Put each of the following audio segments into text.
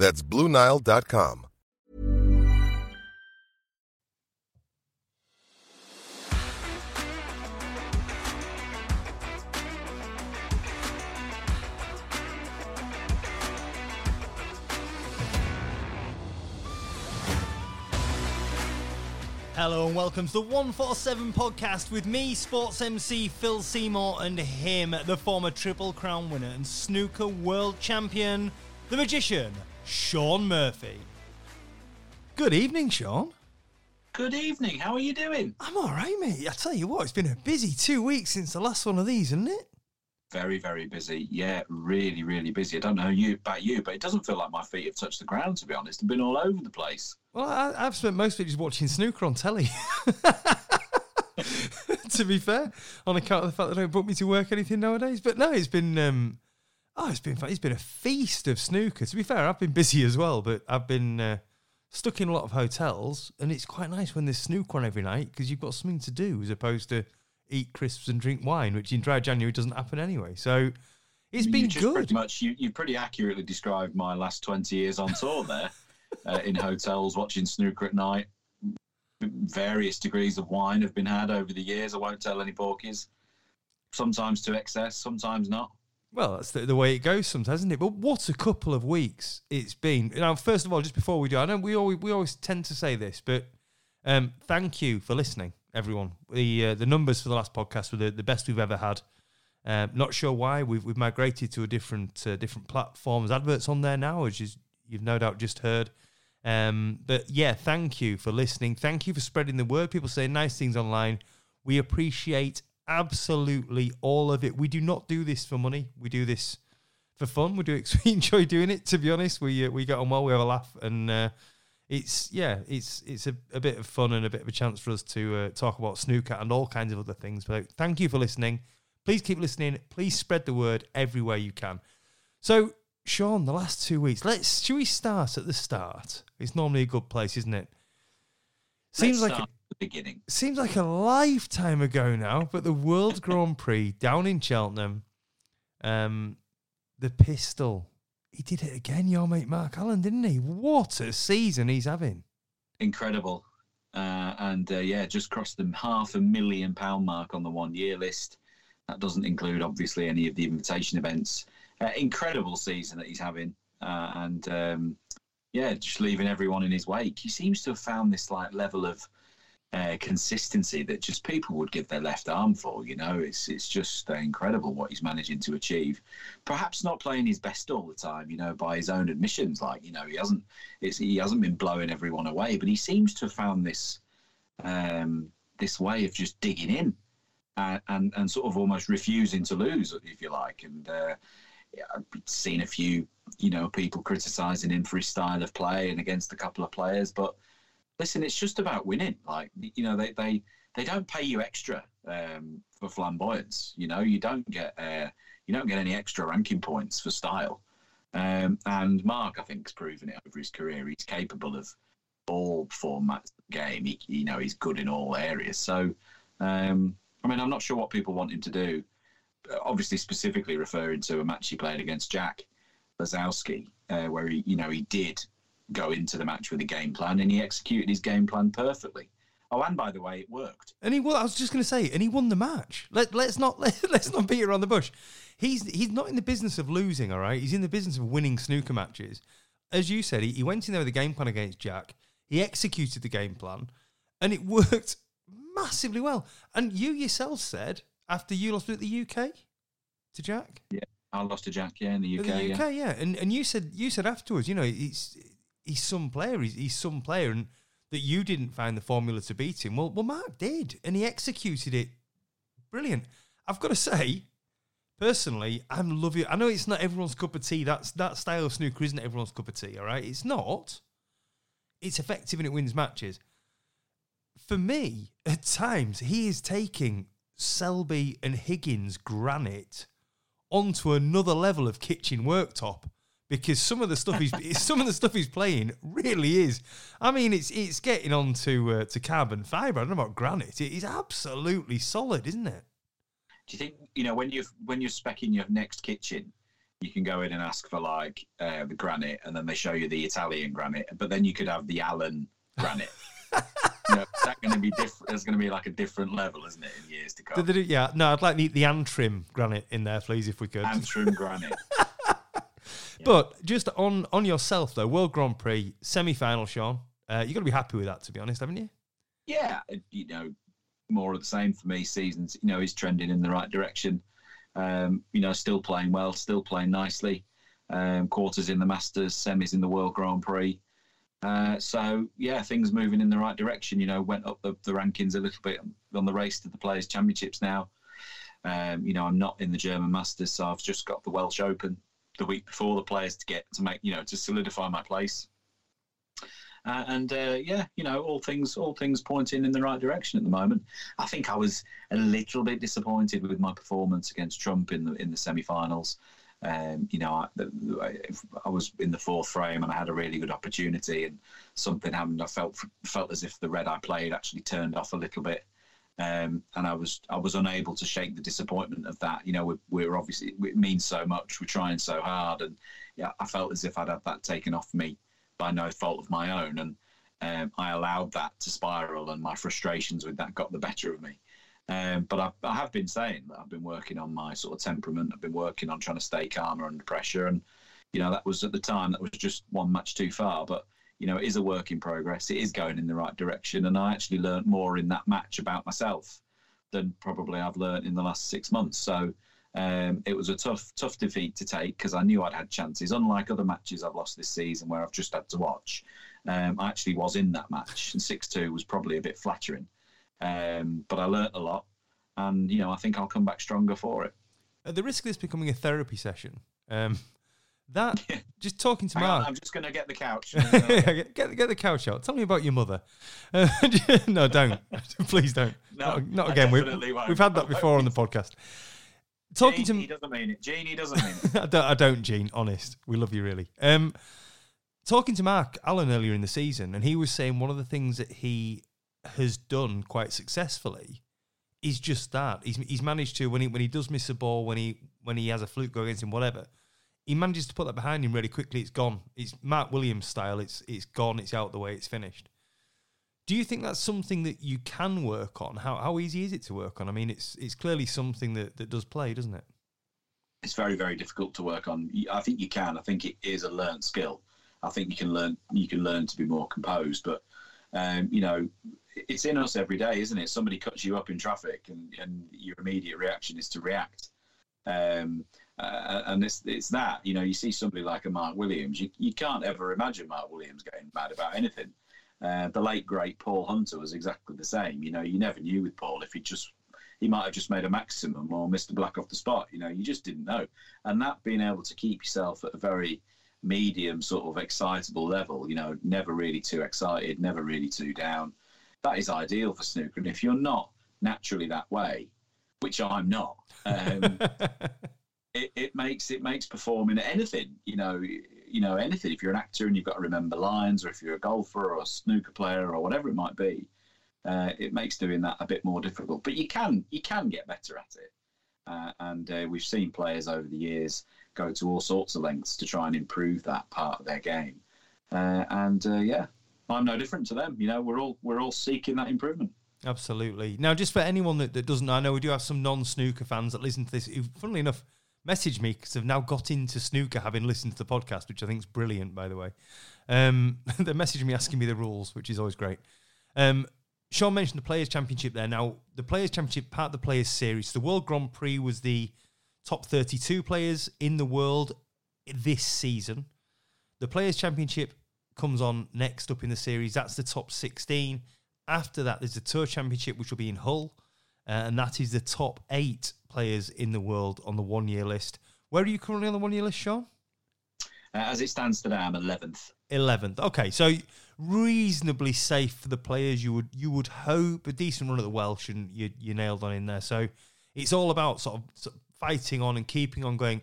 That's BlueNile.com. Hello and welcome to the 147 podcast with me, sports MC Phil Seymour, and him, the former Triple Crown winner and snooker world champion, the magician, Shaun Murphy. Good evening, Shaun. Good evening. How are you doing? I'm all right, mate. I tell you what, it's been a busy two weeks since the last one of these, isn't it? Very, very busy. Yeah, really, really busy. I don't know you about you, but it doesn't feel like my feet have touched the ground. To be honest, I've been all over the place. Well, I, I've spent most of it just watching snooker on telly. to be fair, on account of the fact that they don't book me to work anything nowadays. But no, it's been um, oh, it's been fun. It's been a feast of snooker. To be fair, I've been busy as well, but I've been uh, stuck in a lot of hotels, and it's quite nice when there's snooker on every night because you've got something to do as opposed to eat crisps and drink wine, which in dry January doesn't happen anyway. So it's been you good. Pretty much, you, you pretty accurately described my last twenty years on tour there, uh, in hotels watching snooker at night. Various degrees of wine have been had over the years. I won't tell any porkies. Sometimes to excess, sometimes not. Well, that's the, the way it goes sometimes, isn't it? But what a couple of weeks it's been. Now, first of all, just before we do, I know we always we always tend to say this, but um, thank you for listening, everyone. The uh, the numbers for the last podcast were the, the best we've ever had. Um, not sure why we've we've migrated to a different uh, different platforms. Adverts on there now, is you've no doubt just heard. Um, but yeah, thank you for listening. Thank you for spreading the word. People say nice things online. We appreciate absolutely all of it. We do not do this for money. We do this for fun. We do it. We enjoy doing it. To be honest, we uh, we get on well. We have a laugh, and uh, it's yeah, it's it's a, a bit of fun and a bit of a chance for us to uh, talk about snooker and all kinds of other things. But thank you for listening. Please keep listening. Please spread the word everywhere you can. So, Shaun, the last two weeks. Let's should we start at the start? It's normally a good place, isn't it? Seems Let's like start the beginning. seems like a lifetime ago now, but the World Grand Prix down in Cheltenham, um, the pistol. He did it again, your mate Mark Allen, didn't he? What a season he's having. Incredible. Uh, and uh, yeah, just crossed the half a million pound mark on the one year list. That doesn't include, obviously, any of the invitation events. Uh, incredible season that he's having. Uh, and um, yeah, just leaving everyone in his wake. He seems to have found this like level of uh, consistency that just people would give their left arm for. You know, it's it's just uh, incredible what he's managing to achieve. Perhaps not playing his best all the time, you know, by his own admissions. Like you know, he hasn't he hasn't been blowing everyone away, but he seems to have found this um, this way of just digging in and, and and sort of almost refusing to lose, if you like. And uh, yeah, I've seen a few, you know, people criticising him for his style of play and against a couple of players, but listen, it's just about winning. Like you know, they they they don't pay you extra um, for flamboyance. You know, you don't get uh, you don't get any extra ranking points for style. Um, and Mark, I think, has proven it over his career. He's capable of all format game. He, you know, he's good in all areas. So, um, I mean, I'm not sure what people want him to do. Obviously, specifically referring to a match he played against Jack Lisowski, uh, where he, you know, he did go into the match with a game plan and he executed his game plan perfectly. Oh, and by the way, it worked. And he, well, I was just going to say, and he won the match. Let, let's not let, let's not beat around the bush. He's he's not in the business of losing, all right. He's in the business of winning snooker matches. As you said, he, he went in there with a game plan against Jack. He executed the game plan, and it worked massively well. And you yourself said after you lost at the UK to Jack. Yeah, I lost to Jack. Yeah, in the UK. In the UK, yeah. yeah. And and you said you said afterwards, you know, he's he's some player. He's, he's some player, and that you didn't find the formula to beat him. Well, well, Mark did, and he executed it brilliant. I've got to say, personally, I'm loving. I know it's not everyone's cup of tea. That's that style of snooker isn't everyone's cup of tea. All right, it's not. It's effective and it wins matches. For me, at times, he is taking Selby and Higgins granite onto another level of kitchen worktop because some of the stuff he's some of the stuff he's playing really is. I mean, it's it's getting on to uh, to carbon fiber. I don't know about granite. It is absolutely solid, isn't it? Do you think you know when you when you're specking your next kitchen, you can go in and ask for like uh, the granite, and then they show you the Italian granite, but then you could have the Allen granite. you know, that's going to be different. There's going to be like a different level, isn't it, in years to come? Did they do- yeah, no, I'd like the, the Antrim granite in there, please, if we could. Antrim granite. But just on on yourself though, World Grand Prix semi final, Shaun. Uh, you got to be happy with that, to be honest, haven't you? yeah, you know, more of the same for me. Seasons, you know, he's trending in the right direction. Um, you know, still playing well, still playing nicely. Um, quarters in the Masters, semis in the World Grand Prix. Uh, so yeah, things moving in the right direction. You know, went up the, the rankings a little bit on the race to the Players Championships now. Um, you know, I'm not in the German Masters, so I've just got the Welsh Open the week before the Players to get to make you know to solidify my place. Uh, and uh, yeah, you know, all things all things pointing in the right direction at the moment. I think I was a little bit disappointed with my performance against Trump in the in the semi-finals. Um, you know, I, I was in the fourth frame and I had a really good opportunity, and something happened. I felt felt as if the red I played actually turned off a little bit, um, and I was I was unable to shake the disappointment of that. You know, we're, we're obviously it means so much. We're trying so hard, and yeah, I felt as if I'd had that taken off me by no fault of my own, and um, I allowed that to spiral, and my frustrations with that got the better of me. Um, but I, I have been saying that I've been working on my sort of temperament. I've been working on trying to stay calmer under pressure, and you know that was at the time that was just one match too far. But you know it is a work in progress. It is going in the right direction, and I actually learned more in that match about myself than probably I've learned in the last six months. So um, it was a tough, tough defeat to take because I knew I'd had chances. Unlike other matches I've lost this season where I've just had to watch, um, I actually was in that match, and six two was probably a bit flattering. Um, but I learnt a lot, and you know I think I'll come back stronger for it. At the risk of this becoming a therapy session, um, that just talking to Hang on, Mark. I'm just going to get the couch. get, get get the couch out. Tell me about your mother. Uh, no, don't. Please don't. No, not, not again. We've, we've had that before on the podcast. Talking Gene, he to doesn't mean it. Gene, he doesn't mean it. I don't, I don't, Gene. Honest, we love you really. Um, talking to Mark Allen earlier in the season, and he was saying one of the things that he has done quite successfully is just that. He's he's managed to when he when he does miss a ball, when he when he has a fluke go against him, whatever. He manages to put that behind him really quickly. It's gone. It's Mark Williams style. It's it's gone. It's out the way. It's finished. Do you think that's something that you can work on? How how easy is it to work on? I mean, it's it's clearly something that, that does play, doesn't it? It's very, very difficult to work on. I think you can. I think it is a learned skill. I think you can learn. You can learn to be more composed, but um, you know, it's in us every day, isn't it? Somebody cuts you up in traffic, and, and your immediate reaction is to react. Um, uh, and it's it's that you know you see somebody like a Mark Williams, you you can't ever imagine Mark Williams getting mad about anything. Uh, the late great Paul Hunter was exactly the same. You know, you never knew with Paul if he just he might have just made a maximum or missed a black off the spot. You know, you just didn't know. And that being able to keep yourself at a very medium sort of excitable level, you know, never really too excited, never really too down. That is ideal for snooker. And if you're not naturally that way, which I'm not, um, it, it makes it makes performing anything. You know, you know anything. If you're an actor and you've got to remember lines, or if you're a golfer or a snooker player or whatever it might be, uh, it makes doing that a bit more difficult. But you can you can get better at it, uh, and uh, we've seen players over the years go to all sorts of lengths to try and improve that part of their game. Uh, and uh, yeah, I'm no different to them. You know, we're all we're all seeking that improvement. Absolutely. Now, just for anyone that, that doesn't I know we do have some non snooker fans that listen to this. Who, funnily enough, message me because they've now got into snooker having listened to the podcast, which I think is brilliant, by the way. Um, they're messaging me asking me the rules, which is always great. Um, Sean mentioned the Players' Championship there. Now, the Players' Championship, part of the Players' Series, the World Grand Prix was the top 32 players in the world this season. The Players' Championship comes on next up in the series. That's the top 16. After that, there's the Tour Championship, which will be in Hull. Uh, and that is the top eight players in the world on the one year list. Where are you currently on the one year list, Shaun? Uh, as it stands today, I'm 11th. 11th. Okay, so reasonably safe for the players. You would you would hope a decent run at the Welsh, and you you nailed on in there. So it's all about sort of, sort of fighting on and keeping on going,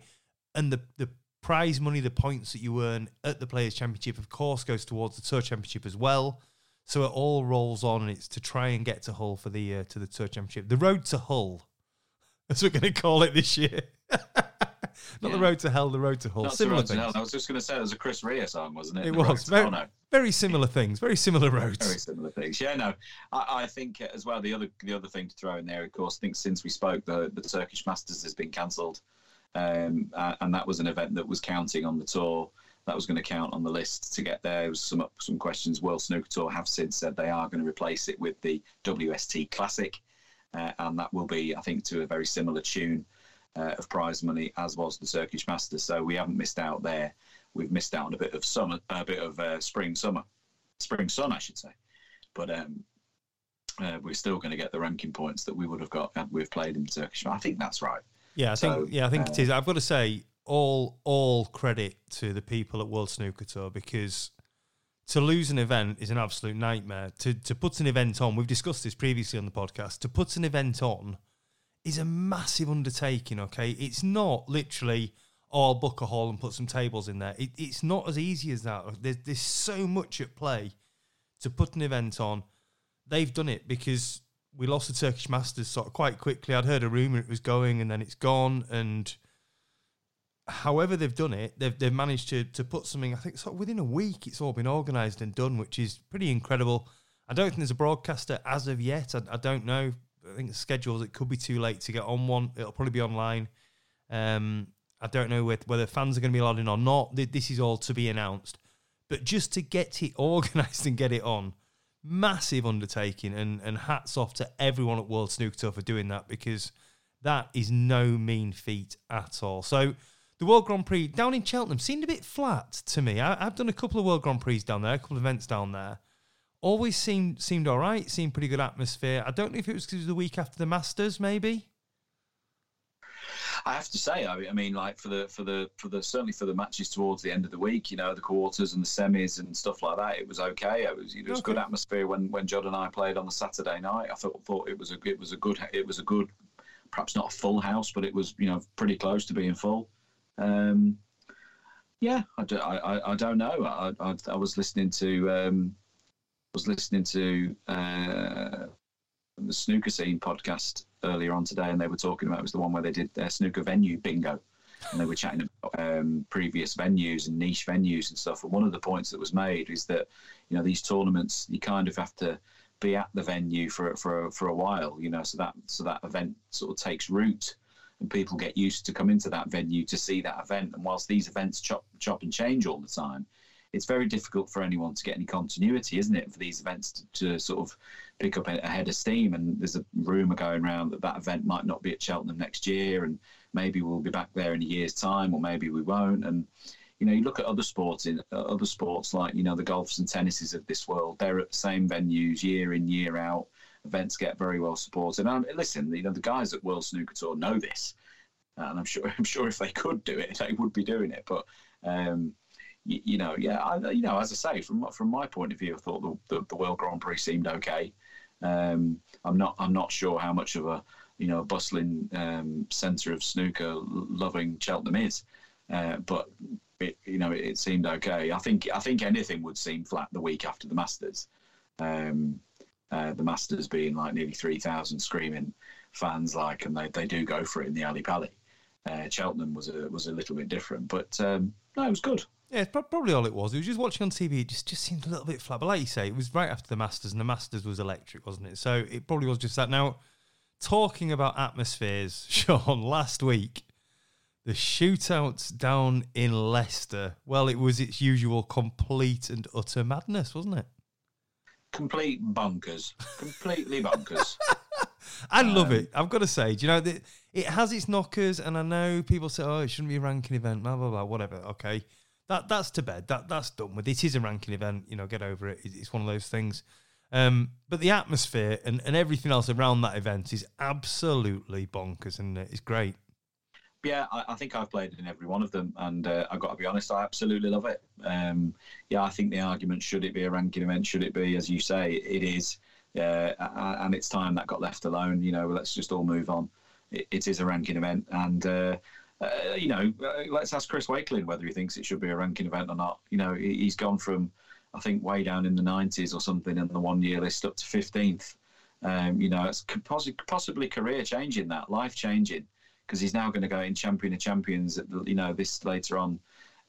and the the prize money, the points that you earn at the Players Championship, of course, goes towards the Tour Championship as well. So it all rolls on, and it's to try and get to Hull for the uh, to the Tour Championship. The road to Hull, as we're going to call it this year. Not yeah. the road to hell, the road to Hull. Not similar things. I was just going to say it was a Chris Rea song, wasn't it? It the was very, very similar things, very similar roads. Very similar things. Yeah, no, I, I, think as well the other the other thing to throw in there, of course, I think since we spoke, the the Turkish Masters has been cancelled, um, and that was an event that was counting on the tour. That was going to count on the list to get there. There was some some questions. World Snooker Tour have since said they are going to replace it with the WST Classic, uh, and that will be, I think, to a very similar tune uh, of prize money as was the Turkish Masters. So we haven't missed out there. We've missed out on a bit of summer, a bit of uh, spring summer, spring sun, I should say. But um, uh, we're still going to get the ranking points that we would have got had we've played in the Turkish. I think that's right. Yeah, I think so, yeah, I think it is. Uh, I've got to say all all credit to the people at World Snooker Tour because to lose an event is an absolute nightmare. To to put an event on, we've discussed this previously on the podcast. To put an event on is a massive undertaking. Okay, it's not literally oh, I'll book a hall and put some tables in there. It, it's not as easy as that. There's, there's so much at play to put an event on. They've done it because we lost the Turkish Masters sort of quite quickly. I'd heard a rumor it was going and then it's gone. And however they've done it, they've they've managed to to put something. I think sort of within a week, it's all been organised and done, which is pretty incredible. I don't think there's a broadcaster as of yet. I, I don't know. I think the schedules it could be too late to get on one. It'll probably be online. Um, I don't know whether fans are going to be allowed in or not. This is all to be announced. But just to get it organised and get it on, massive undertaking. And, and hats off to everyone at World Snooker Tour for doing that because that is no mean feat at all. So the World Grand Prix down in Cheltenham seemed a bit flat to me. I, have done a couple of World Grand Prix down there, a couple of events down there always seemed seemed all right. Seemed pretty good atmosphere. I don't know if it was because it was the week after the Masters, maybe. I have to say, I mean, like for the for the for the certainly for the matches towards the end of the week, you know, the quarters and the semis and stuff like that, it was okay. It was it was okay. good atmosphere when when Judd and I played on the Saturday night. I thought thought it was a it was a good it was a good, perhaps not a full house, but it was you know pretty close to being full. Um, yeah, I, do, I, I, don't know. I, I, I was listening to um, was listening to uh, the snooker scene podcast earlier on today, and they were talking about it was the one where they did their snooker venue bingo, and they were chatting about um, previous venues and niche venues and stuff. And one of the points that was made is that you know these tournaments you kind of have to be at the venue for for for a while, you know, so that so that event sort of takes root and people get used to come into that venue to see that event. And whilst these events chop chop and change all the time, it's very difficult for anyone to get any continuity, isn't it, for these events to, to sort of pick up a, a, head of steam. And there's a rumor going around that that event might not be at Cheltenham next year, and maybe we'll be back there in a year's time, or maybe we won't. And you know, you look at other sports in uh, other sports like you know the golfs and tennises of this world. They're at the same venues year in year out. Events get very well supported. And um, listen, you know the guys at World Snooker Tour know this, and I'm sure I'm sure if they could do it, they would be doing it. But um, you, you know, yeah, I, you know, as I say, from from my point of view, I thought the, the, the World Grand Prix seemed okay. Um, I'm not I'm not sure how much of a you know, bustling um, centre of snooker, loving Cheltenham is. Uh, but it, you know, it, it, seemed okay. I think I think anything would seem flat the week after the Masters. Um, uh, the Masters being like nearly three thousand screaming fans, like, and they, they do go for it in the Ali Pali. Uh, Cheltenham was a was a little bit different, but um, no, it was good. Yeah, probably all it was. It was just watching on TV. It just, just seemed a little bit flat. But like you say, it was right after the Masters, and the Masters was electric, wasn't it? So it probably was just that. Now, talking about atmospheres, Shaun, last week, the shootouts down in Leicester, well, it was its usual complete and utter madness, wasn't it? Complete bonkers. Completely bonkers. I love um, it. I've got to say, do you know, that it has its knockers, and I know people say, oh, it shouldn't be a ranking event, blah, blah, blah, whatever. Okay. That That's to bed. That That's done with. It is a ranking event. You know, get over it. It's one of those things. Um, but the atmosphere and, and everything else around that event is absolutely bonkers, and it's great. Yeah, I, I, think I've played in every one of them, and uh, I've got to be honest, I absolutely love it. Um, yeah, I think the argument should it be a ranking event? Should it be, as you say, it is. Uh, and it's time that got left alone. You know, let's just all move on. it, it is a ranking event, and uh, uh, you know, uh, let's ask Chris Wakelin whether he thinks it should be a ranking event or not. You know, he's gone from I think way down in the 90s or something in the one year list up to 15th. Um, you know, it's possibly career changing that, life changing, because he's now going to go in champion of champions. The, you know, this later on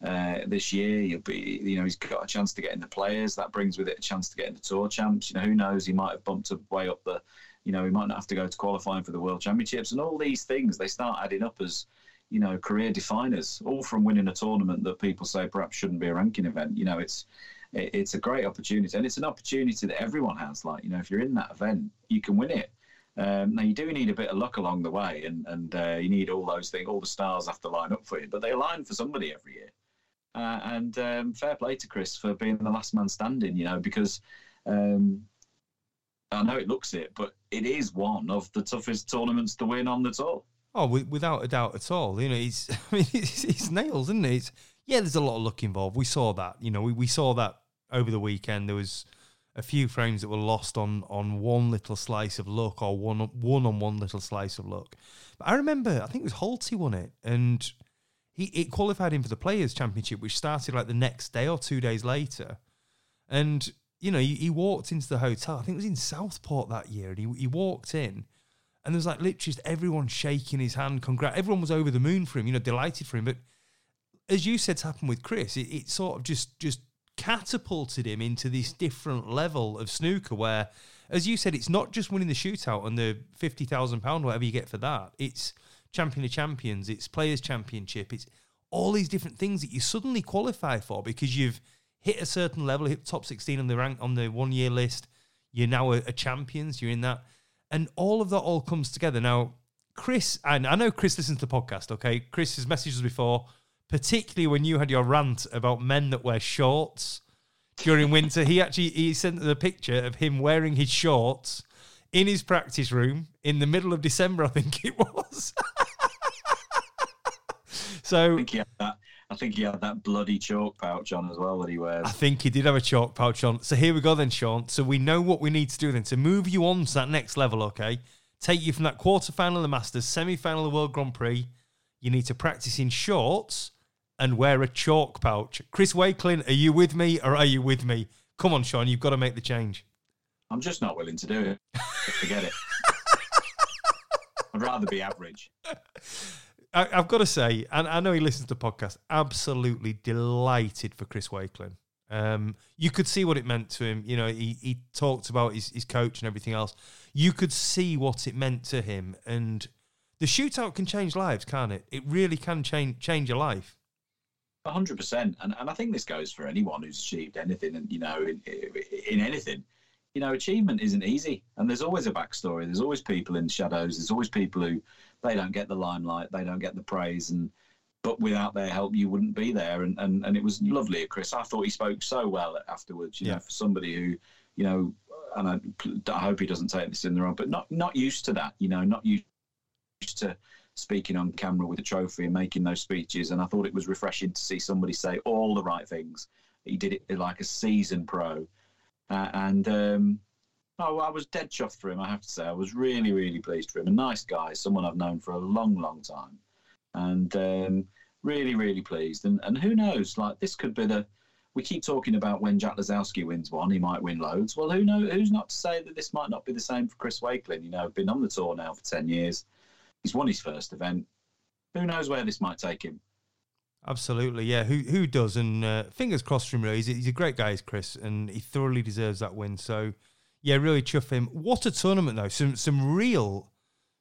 uh, this year, you'll be, you know, he's got a chance to get in the players. That brings with it a chance to get in the tour champs. You know, who knows? He might have bumped way up the, you know, he might not have to go to qualifying for the world championships, and all these things they start adding up as you know career definers, all from winning a tournament that people say perhaps shouldn't be a ranking event. You know, it's it's a great opportunity, and it's an opportunity that everyone has. Like you know, if you're in that event, you can win it. Um, now you do need a bit of luck along the way, and and uh, you need all those things. All the stars have to line up for you, but they align for somebody every year. Uh, and um, fair play to Chris for being the last man standing. You know, because um, I know it looks it, but it is one of the toughest tournaments to win on the tour. Oh, without a doubt at all. You know, he's I mean, it's, it's nails, isn't it? It's, yeah, there's a lot of luck involved. We saw that. You know, we, we saw that over the weekend. There was a few frames that were lost on on one little slice of luck or one one on one little slice of luck. But I remember, I think it was Holty won it, and he it qualified him for the Players Championship, which started like the next day or two days later. And you know, he, he walked into the hotel. I think it was in Southport that year, and he he walked in. And there was like literally just everyone shaking his hand. Congrat! Everyone was over the moon for him, you know, delighted for him. But as you said, it's happened with Chris. It, it sort of just just catapulted him into this different level of snooker where, as you said, it's not just winning the shootout and the fifty thousand pound whatever you get for that. It's champion of champions. It's players championship. It's all these different things that you suddenly qualify for because you've hit a certain level, hit top sixteen on the rank on the one year list. You're now a, a champions. You're in that, and all of that all comes together now. Chris, and I know Chris listens to the podcast. Okay, Chris has messaged us before particularly when you had your rant about men that wear shorts during winter. he actually he sent the picture of him wearing his shorts in his practice room in the middle of December, I think it was. so I think he had that. I think he had that bloody chalk pouch on as well that he wears. I think he did have a chalk pouch on. So here we go then, Shaun. So we know what we need to do then to move you on to that next level. Okay, take you from that quarter final of the Masters, semi final of the World Grand Prix. You need to practice in shorts and wear a chalk pouch. Chris Wakelin, are you with me or are you with me? Come on, Shaun, you've got to make the change. I'm just not willing to do it. Forget it. I'd rather be average. I, have got to say, and I know he listens to the podcast, absolutely delighted for Chris Wakelin. Um, you could see what it meant to him. You know, he, he talked about his, his coach and everything else. You could see what it meant to him. And the shootout can change lives, can't it? It really can change change your life hundred percent, and and I think this goes for anyone who's achieved anything, and you know, in, in anything, you know, achievement isn't easy, and there's always a backstory. There's always people in the shadows. There's always people who they don't get the limelight, they don't get the praise, and but without their help, you wouldn't be there. And and, and it was lovely Chris. I thought he spoke so well afterwards. You yeah. know, for somebody who, you know, and I, I hope he doesn't take this in the wrong, but not not used to that. You know, not used to speaking on camera with a trophy and making those speeches. And I thought it was refreshing to see somebody say all the right things. He did it like a seasoned pro. Uh, and um, Oh, I was dead chuffed for him. I have to say, I was really, really pleased for him. A nice guy, someone I've known for a long, long time, and um, really, really pleased. And and who knows? Like this could be the. We keep talking about when Jack Lisowski wins one, he might win loads. Well, who knows? Who's not to say that this might not be the same for Chris Wakelin? You know, been on the tour now for ten years. He's won his first event. Who knows where this might take him? Absolutely, yeah. Who who does? And uh, fingers crossed for him. Really, he's, he's a great guy, is Chris, and he thoroughly deserves that win. So, yeah, really chuff him. What a tournament though! Some some real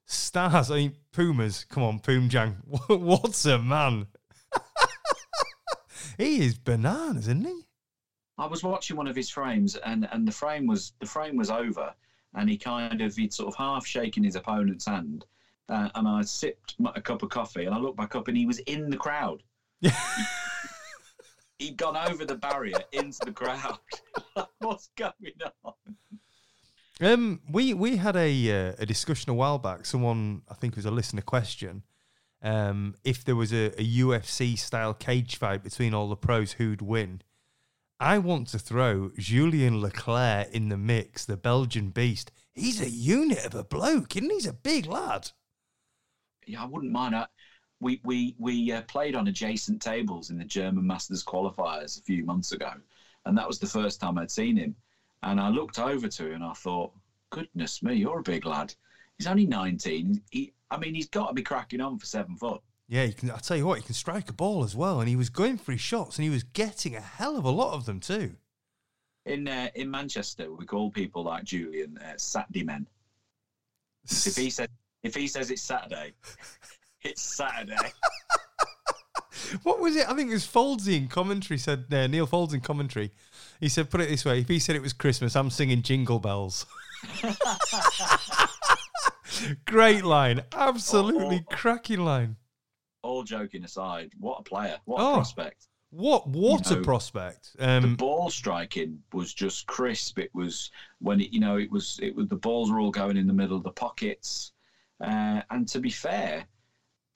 stars. I mean, Pumas. Come on, Poomjaeng. What's a man? he is bananas, isn't he? I was watching one of his frames, and and the frame was the frame was over, and he kind of he'd sort of half shaken his opponent's hand, uh, and I sipped a cup of coffee, and I looked back up, and he was in the crowd. He'd gone over the barrier into the crowd. What's going on? Um, we we had a uh, a discussion a while back. Someone I think it was a listener question. Um, if there was a, a UFC style cage fight between all the pros, who'd win? I want to throw Julien Leclercq in the mix, the Belgian beast. He's a unit of a bloke, and he's a big lad. Yeah, I wouldn't mind. I, we we we uh, played on adjacent tables in the German Masters qualifiers a few months ago, and that was the first time I'd seen him. And I looked over to him and I thought, "Goodness me, you're a big lad." He's only 19. He, I mean, he's got to be cracking on for seven foot. Yeah, you can. I tell you what, he can strike a ball as well, and he was going for his shots, and he was getting a hell of a lot of them too. In uh, in Manchester, we call people like Julian uh, Saturday men. if he says if he says it's Saturday, it's Saturday. what was it? I think it was Fouldsy in commentary said uh, Neil Foulds in commentary. He said, "Put it this way: if he said it was Christmas, I'm singing Jingle Bells." Great line, absolutely Oh, cracking line. All joking aside, what a player! What Oh. a prospect! What what You a know, prospect! the Um, ball striking was just crisp. It was when it, you know, it was it was the balls were all going in the middle of the pockets. Uh, and to be fair,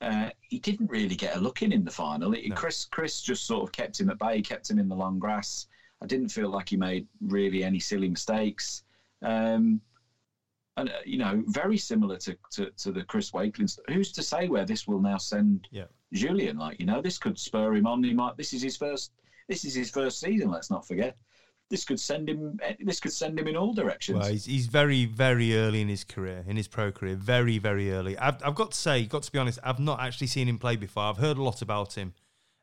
uh, he didn't really get a look in in the final. It, No. Chris Chris just sort of kept him at bay, kept him in the long grass. I didn't feel like he made really any silly mistakes. Um, and uh, you know, very similar to, to, to the Chris Wakelin. Who's to say where this will now send Yeah. Julian? Like you know, this could spur him on. He might. This is his first. This is his first season. Let's not forget. This could send him. This could send him in all directions. Well, he's, he's very, very early in his career, in his pro career, very, very early. I've, I've got to say, got to be honest, I've not actually seen him play before. I've heard a lot about him.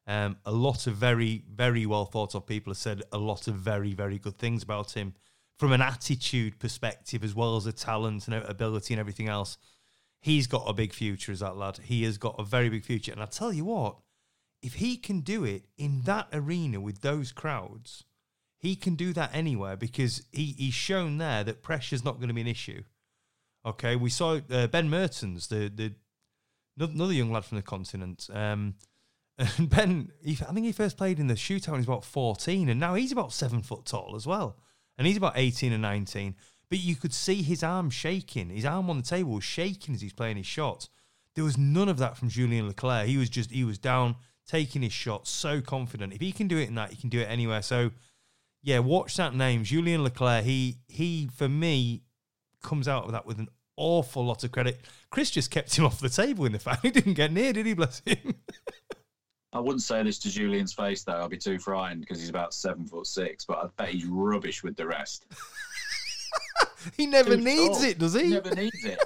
Um, a lot of very, very well thought of people have said a lot of very, very good things about him from an attitude perspective as well as a talent and ability and everything else. He's got a big future as that lad. He has got a very big future. And I tell you what, if he can do it in that arena with those crowds, he can do that anywhere because he, he's shown there that pressure's not going to be an issue. Okay, we saw uh, Ben Mertens, the the another young lad from the continent. Um, and Ben, he, I think he first played in the shootout when he was about fourteen, and now he's about seven foot tall as well, and he's about eighteen and nineteen. But you could see his arm shaking. His arm on the table was shaking as he's playing his shots. There was none of that from Julien Leclercq. He was just he was down, taking his shots, so confident. If he can do it in that, he can do it anywhere. So yeah, watch that name, Julian Leclercq. He he for me comes out of that with an awful lot of credit. Chris just kept him off the table in the fact he didn't get near, did he? Bless him. I wouldn't say this to Julian's face though. I'd be too frightened because he's about seven foot six. But I bet he's rubbish with the rest. he never Too needs tall. it, does he? Never needs it.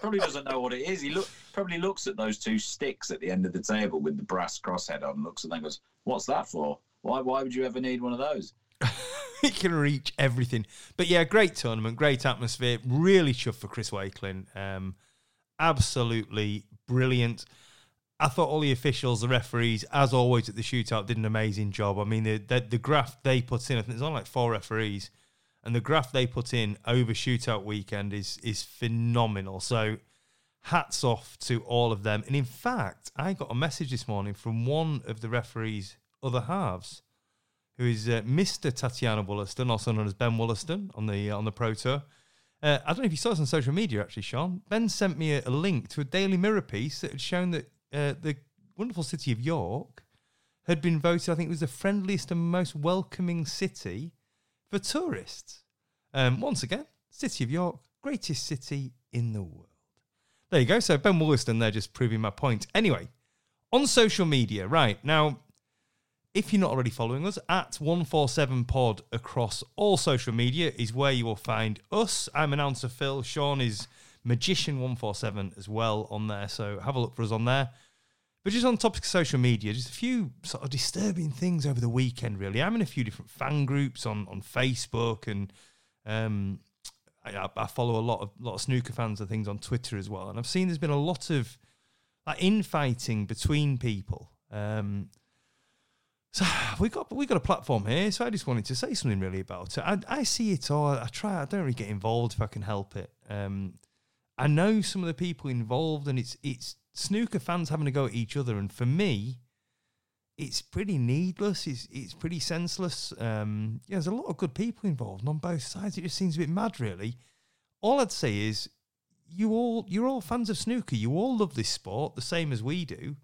probably doesn't know what it is. He look probably looks at those two sticks at the end of the table with the brass crosshead on. Looks at them and goes, "What's that for? Why? Why would you ever need one of those?" he can reach everything. But yeah, great tournament, great atmosphere. Really chuffed for Chris Wakelin. Um, absolutely brilliant. I thought all the officials, the referees, as always at the shootout, did an amazing job. I mean, the the, the graph they put in, I think there's only like four referees, and the graph they put in over shootout weekend is is phenomenal. So hats off to all of them. And in fact, I got a message this morning from one of the referees' other halves who is uh, Mr. Tatiana Woollaston, also known as Ben Woollaston on the uh, on the Pro Tour. Uh, I don't know if you saw this on social media, actually, Shaun. Ben sent me a, a link to a Daily Mirror piece that had shown that uh, the wonderful city of York had been voted, I think it was the friendliest and most welcoming city for tourists. Um, once again, City of York, greatest city in the world. There you go. So Ben Woollaston there just proving my point. Anyway, on social media, right now, if you're not already following us, at 147pod across all social media is where you will find us. I'm announcer Phil. Shaun is Magician147 as well on there. So have a look for us on there. But just on topic of social media, just a few sort of disturbing things over the weekend, really. I'm in a few different fan groups on, on Facebook and um, I, I, follow a lot of lot of snooker fans and things on Twitter as well. And I've seen there's been a lot of like infighting between people. Um, so we got we got a platform here, so I just wanted to say something really about it. I, I see it all. I try. I don't really get involved if I can help it. Um, I know some of the people involved, and it's it's snooker fans having to go at each other. And for me, it's pretty needless. It's it's pretty senseless. Um, yeah, there's a lot of good people involved on both sides. It just seems a bit mad, really. All I'd say is, you all you're all fans of snooker. You all love this sport the same as we do.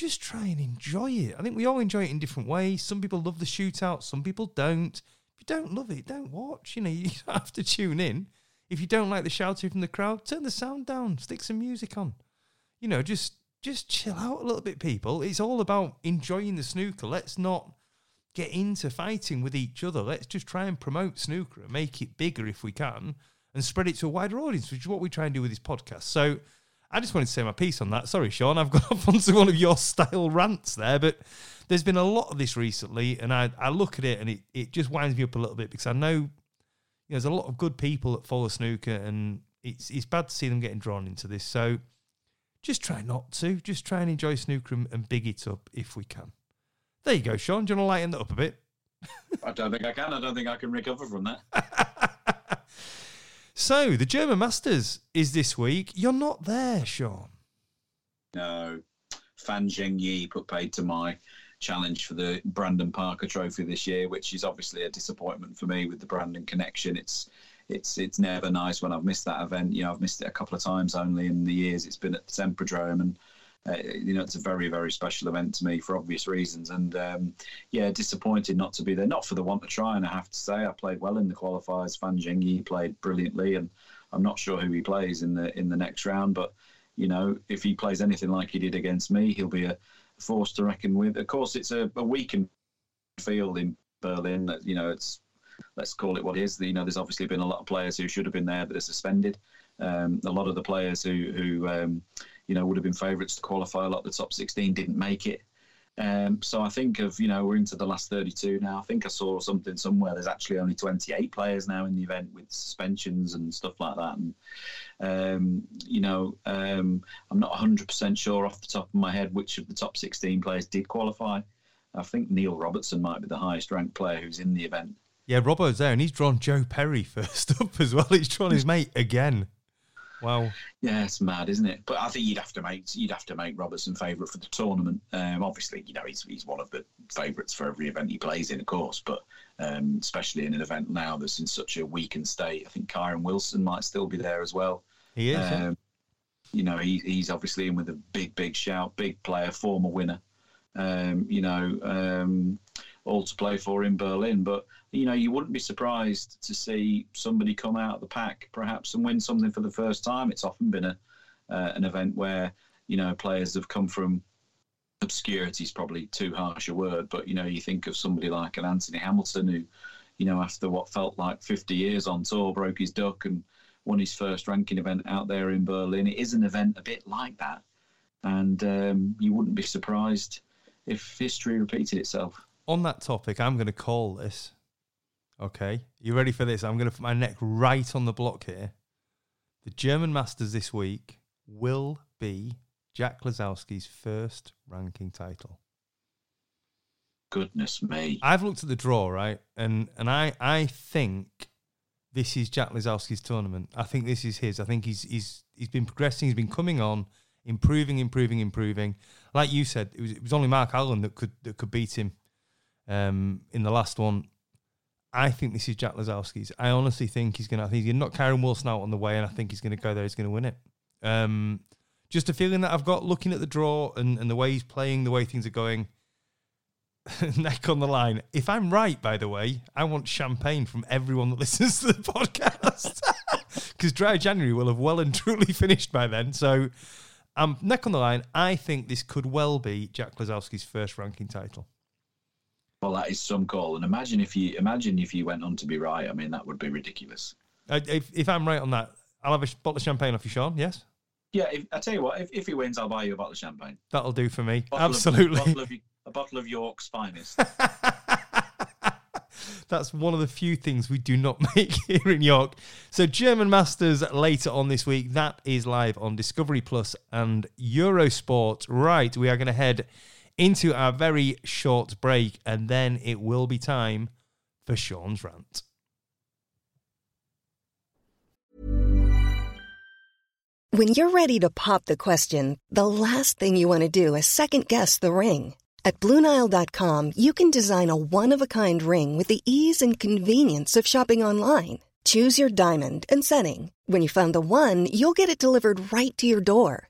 Just try and enjoy it. I think we all enjoy it in different ways. Some people love the shootout. Some people don't. If you don't love it, don't watch. You know, you have to tune in. If you don't like the shouting from the crowd, turn the sound down. Stick some music on. You know, just just chill out a little bit, people. It's all about enjoying the snooker. Let's not get into fighting with each other. Let's just try and promote snooker and make it bigger if we can and spread it to a wider audience, which is what we try and do with this podcast. So I just wanted to say my piece on that. Sorry, Shaun, I've gone off onto one of your style rants there, but there's been a lot of this recently, and I, I look at it and it, it just winds me up a little bit because I know you know, there's a lot of good people that follow snooker, and it's it's bad to see them getting drawn into this. So just try not to. Just try and enjoy snooker and, and big it up if we can. There you go, Shaun. Do you want to lighten that up a bit? I don't think I can. I don't think I can recover from that. so, the German Masters is this week. You're not there, Shaun. No. Fan Zhengyi put paid to my challenge for the Brandon Parker Trophy this year, which is obviously a disappointment for me with the Brandon connection. It's it's it's never nice when I've missed that event. You know, I've missed it a couple of times only in the years it's been at the Tempodrom, and uh, you know, it's a very very special event to me for obvious reasons. And um, yeah, disappointed not to be there. Not for the want of trying, I have to say. I played well in the qualifiers. Fan Zhengyi played brilliantly, and I'm not sure who he plays in the in the next round, but you know, if he plays anything like he did against me, he'll be a force to reckon with. Of course, it's a, a weakened field in Berlin. You know, it's let's call it what it is. You know, there's obviously been a lot of players who should have been there that are suspended. Um, a lot of the players who, who um, you know, would have been favourites to qualify, a lot of the top 16 didn't make it. Um, so I think of, you know, we're into the last 32 now. I think I saw something somewhere. There's actually only 28 players now in the event with suspensions and stuff like that. And, um, you know, um, I'm not 100% sure off the top of my head which of the top 16 players did qualify. I think Neil Robertson might be the highest ranked player who's in the event. Yeah, Robbo's there, and he's drawn Joe Perry first up as well. He's drawn his mate again. Wow. Yeah, it's mad, isn't it? But I think you'd have to make you'd have to make Robertson favourite for the tournament. Um, obviously, you know he's he's one of the favourites for every event he plays in, of course. But um, especially in an event now that's in such a weakened state, I think Kyren Wilson might still be there as well. He is. Um, yeah. You know, he, he's obviously in with a big, big shout, big player, former winner. Um, you know, um, all to play for in Berlin. But you know, you wouldn't be surprised to see somebody come out of the pack perhaps and win something for the first time. It's often been a uh, an event where you know players have come from obscurity is probably too harsh a word, but you know, you think of somebody like an Anthony Hamilton who, you know, after what felt like 50 years on tour, broke his duck and won his first ranking event out there in Berlin. It is an event a bit like that, and um, you wouldn't be surprised if history repeated itself on that topic, I'm going to call this. Okay, you ready for this? I'm going to put my neck right on the block here. The German Masters this week will be Jack Lisowski's first ranking title. Goodness me! I've looked at the draw right, and and I I think this is Jack Lisowski's tournament. I think this is his. I think he's he's he's been progressing. He's been coming on, improving, improving, improving. Like you said, it was it was only Mark Allen that could that could beat him um, in the last one. I think this is Jack Lisowski's. I honestly think he's gonna. I think he's gonna knock Kyren Wilson out on the way, and I think he's gonna go there. He's gonna win it. Um, just a feeling that I've got looking at the draw and, and the way he's playing, the way things are going. neck on the line. If I'm right, by the way, I want champagne from everyone that listens to the podcast because dry January will have well and truly finished by then. So, um, neck on the line. I think this could well be Jack Lisowski's first ranking title. Well, that is some call. And imagine if you imagine if you went on to be right. I mean, that would be ridiculous. Uh, if, if I'm right on that, I'll have a bottle of champagne off you, Shaun. Yes. Yeah, if, I tell you what, if, if he wins, I'll buy you a bottle of champagne. That'll do for me. Bottle Absolutely. Of, bottle of, a bottle of York's finest. That's one of the few things we do not make here in York. So, German Masters later on this week. That is live on Discovery Plus and Eurosport. Right, we are going to head into our very short break, and then it will be time for Shaun's rant. When you're ready to pop the question, the last thing you want to do is second guess the ring. At Bluenile.com, you can design a one of a kind ring with the ease and convenience of shopping online. Choose your diamond and setting. When you find the one, you'll get it delivered right to your door.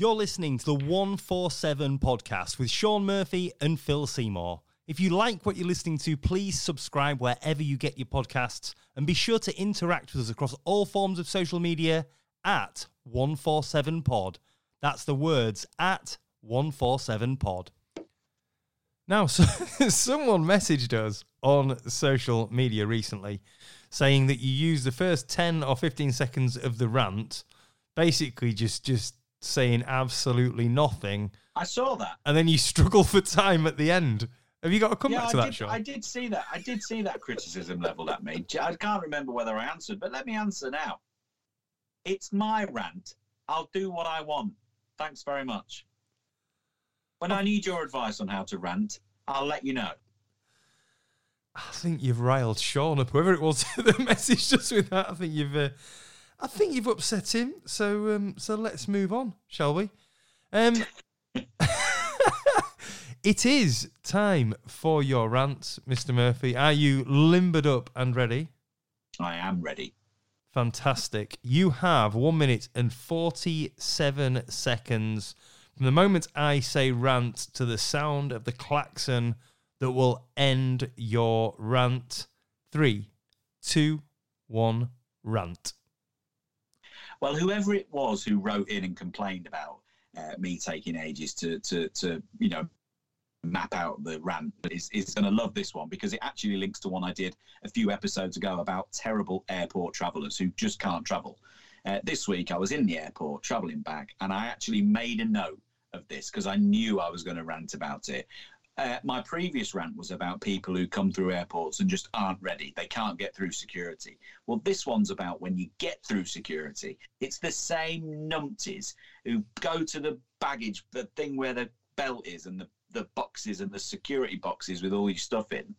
You're listening to the 147 podcast with Shaun Murphy and Phil Seymour. If you like what you're listening to, please subscribe wherever you get your podcasts and be sure to interact with us across all forms of social media at 147pod. That's the words at 147pod. Now, so, someone messaged us on social media recently saying that you use the first 10 or 15 seconds of the rant basically just just saying absolutely nothing I saw that. and then you struggle for time at the end. Have you got a come yeah, back to I that, did, Shaun? I did see that. I did see that criticism leveled at me. I can't remember whether I answered, but let me answer now. It's my rant. I'll do what I want. Thanks very much. When I need your advice on how to rant, I'll let you know. I think you've riled Shaun up, whoever it was that messaged us with that. I think you've, uh, I think you've upset him. So, um, so let's move on, shall we? Um, it is time for your rants, Mr. Murphy. Are you limbered up and ready? I am ready. Fantastic. You have one minute and 47 seconds from the moment I say rant to the sound of the klaxon that will end your rant. Three, two, one, rant. Well, whoever it was who wrote in and complained about uh, me taking ages to, to, to, you know, map out the rant is, is going to love this one because it actually links to one I did a few episodes ago about terrible airport travelers who just can't travel. Uh, this week I was in the airport traveling back and I actually made a note of this because I knew I was going to rant about it. Uh, my previous rant was about people who come through airports and just aren't ready. They can't get through security. Well, this one's about when you get through security. It's the same numpties who go to the baggage, the thing where the belt is and the, the boxes and the security boxes with all your stuff in.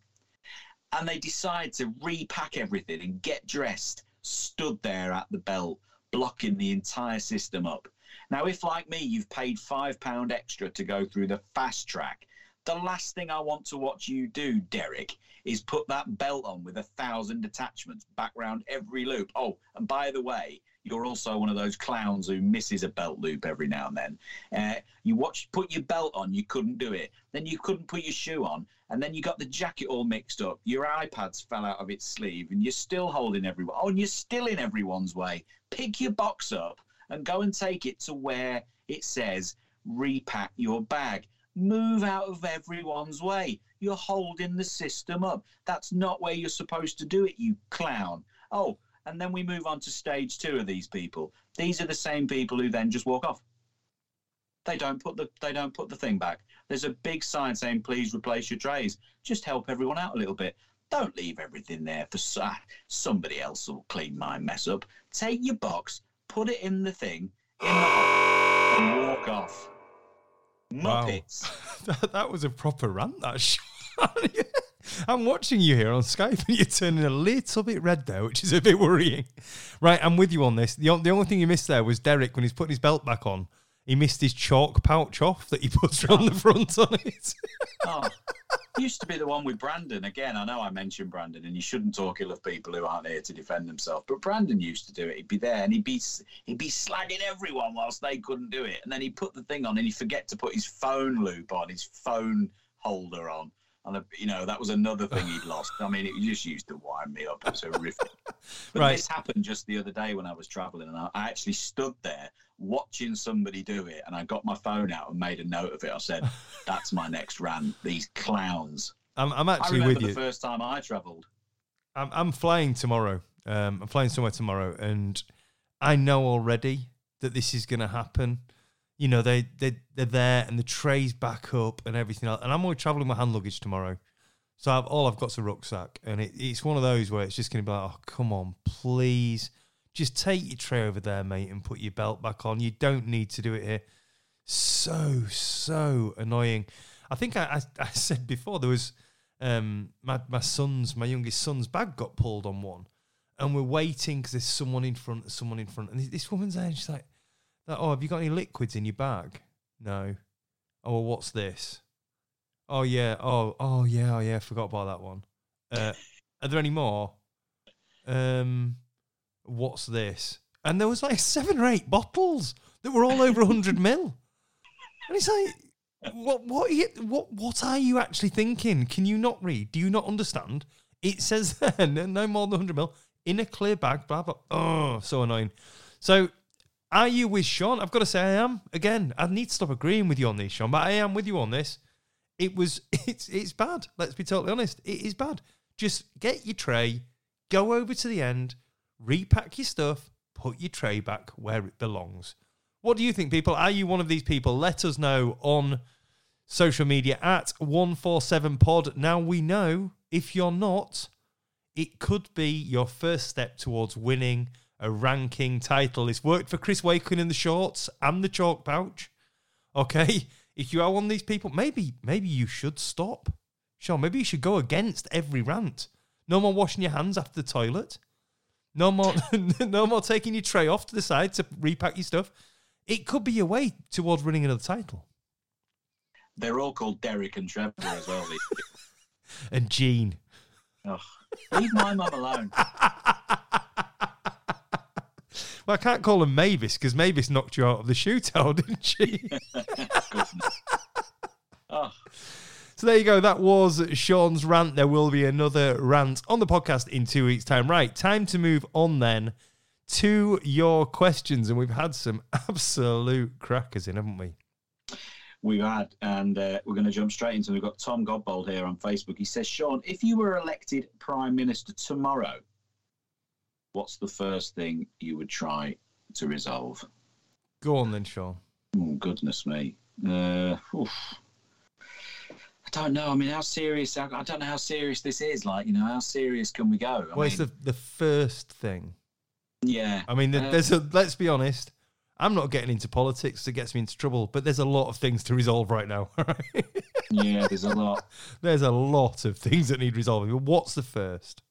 And they decide to repack everything and get dressed, stood there at the belt, blocking the entire system up. Now, if like me, you've paid £5 extra to go through the fast track, the last thing I want to watch you do, Derek, is put that belt on with a thousand attachments back round every loop. Oh, and by the way, you're also one of those clowns who misses a belt loop every now and then. Uh, you watch, put your belt on, you couldn't do it. Then you couldn't put your shoe on, and then you got the jacket all mixed up. Your iPads fell out of its sleeve, and you're still holding everyone. Oh, and you're still in everyone's way. Pick your box up and go and take it to where it says repack your bag move out of everyone's way. You're holding the system up. That's not where you're supposed to do it, you clown. Oh, and then we move on to stage two of these people. These are the same people who then just walk off. They don't put the they don't put the thing back. There's a big sign saying please replace your trays. Just help everyone out a little bit. Don't leave everything there for somebody else will clean my mess up. Take your box, put it in the thing, in the and walk off. Muppets. Wow. that, that was a proper rant. That I'm watching you here on Skype and you're turning a little bit red there, which is a bit worrying. Right, I'm with you on this. The, the only thing you missed there was Derek when he's putting his belt back on. He missed his chalk pouch off that he puts around the front on it. oh, used to be the one with Brandon. Again, I know I mentioned Brandon, and you shouldn't talk ill of people who aren't here to defend themselves. But Brandon used to do it. He'd be there and he'd be he'd be slagging everyone whilst they couldn't do it, and then he'd put the thing on and he'd forget to put his phone loop on, his phone holder on, and uh, you know that was another thing he'd lost. I mean, it just used to wind me up. It was horrific. But right. this happened just the other day when I was travelling, and I, I actually stood there watching somebody do it, and I got my phone out and made a note of it. I said, "That's my next rant. These clowns." I'm, I'm actually with you. The first time I travelled. I'm, I'm flying tomorrow. Um, I'm flying somewhere tomorrow, and I know already that this is going to happen you know, they they they're there and the trays back up and everything else. And I'm only traveling with hand luggage tomorrow, so I've, all I've got's a rucksack, and it, it's one of those where it's just going to be like, oh come on, please, just take your tray over there, mate, and put your belt back on. You don't need to do it here. So so annoying. I think I, I, I said before there was um, my my son's my youngest son's bag got pulled on one, and we're waiting because there's someone in front, someone in front, and this woman's there, and she's like oh, have you got any liquids in your bag? No. Oh, well, what's this? Oh yeah. Oh, oh yeah. Oh yeah. I forgot about that one. Uh, are there any more? Um, what's this? And there was like seven or eight bottles that were all over hundred mil. And it's like, what? What? Are you, what? What are you actually thinking? Can you not read? Do you not understand? It says there no more than hundred mil in a clear bag. Blah blah. Oh, so annoying. So are you with Shaun? I've got to say I am. Again, I need to stop agreeing with you on this, Shaun, but I am with you on this. It was it's it's bad. Let's be totally honest. It is bad. Just get your tray, go over to the end, repack your stuff, put your tray back where it belongs. What do you think, people? Are you one of these people? Let us know on social media at 147pod. Now we know if you're not, it could be your first step towards winning a ranking title. It's worked for Chris Wakelin in the shorts and the chalk pouch. Okay, if you are one of these people, maybe maybe you should stop. Shaun, maybe you should go against every rant. No more washing your hands after the toilet. No more, no more taking your tray off to the side to repack your stuff. It could be your way towards winning another title. They're all called Derek and Trevor as well. and Gene. Oh, leave my mum alone. Well, I can't call her Mavis because Mavis knocked you out of the shootout, didn't she? So there you go. That was Shaun's rant. There will be another rant on the podcast in two weeks' time. Right, time to move on then to your questions. And we've had some absolute crackers in, haven't we? We've had, and uh, we're going to jump straight into. We've got Tom Godbold here on Facebook. He says, "Shaun, if you were elected Prime Minister tomorrow, what's the first thing you would try to resolve? Go on then, Shaun. Oh, goodness me. Uh, I don't know. I mean, how serious? I don't know how serious this is. Like, you know, how serious can we go? I well, mean, it's the the first thing. Yeah. I mean, uh, there's a. Let's be honest. I'm not getting into politics. It gets me into trouble. But there's a lot of things to resolve right now. yeah, there's a lot. There's a lot of things that need resolving. But what's the first?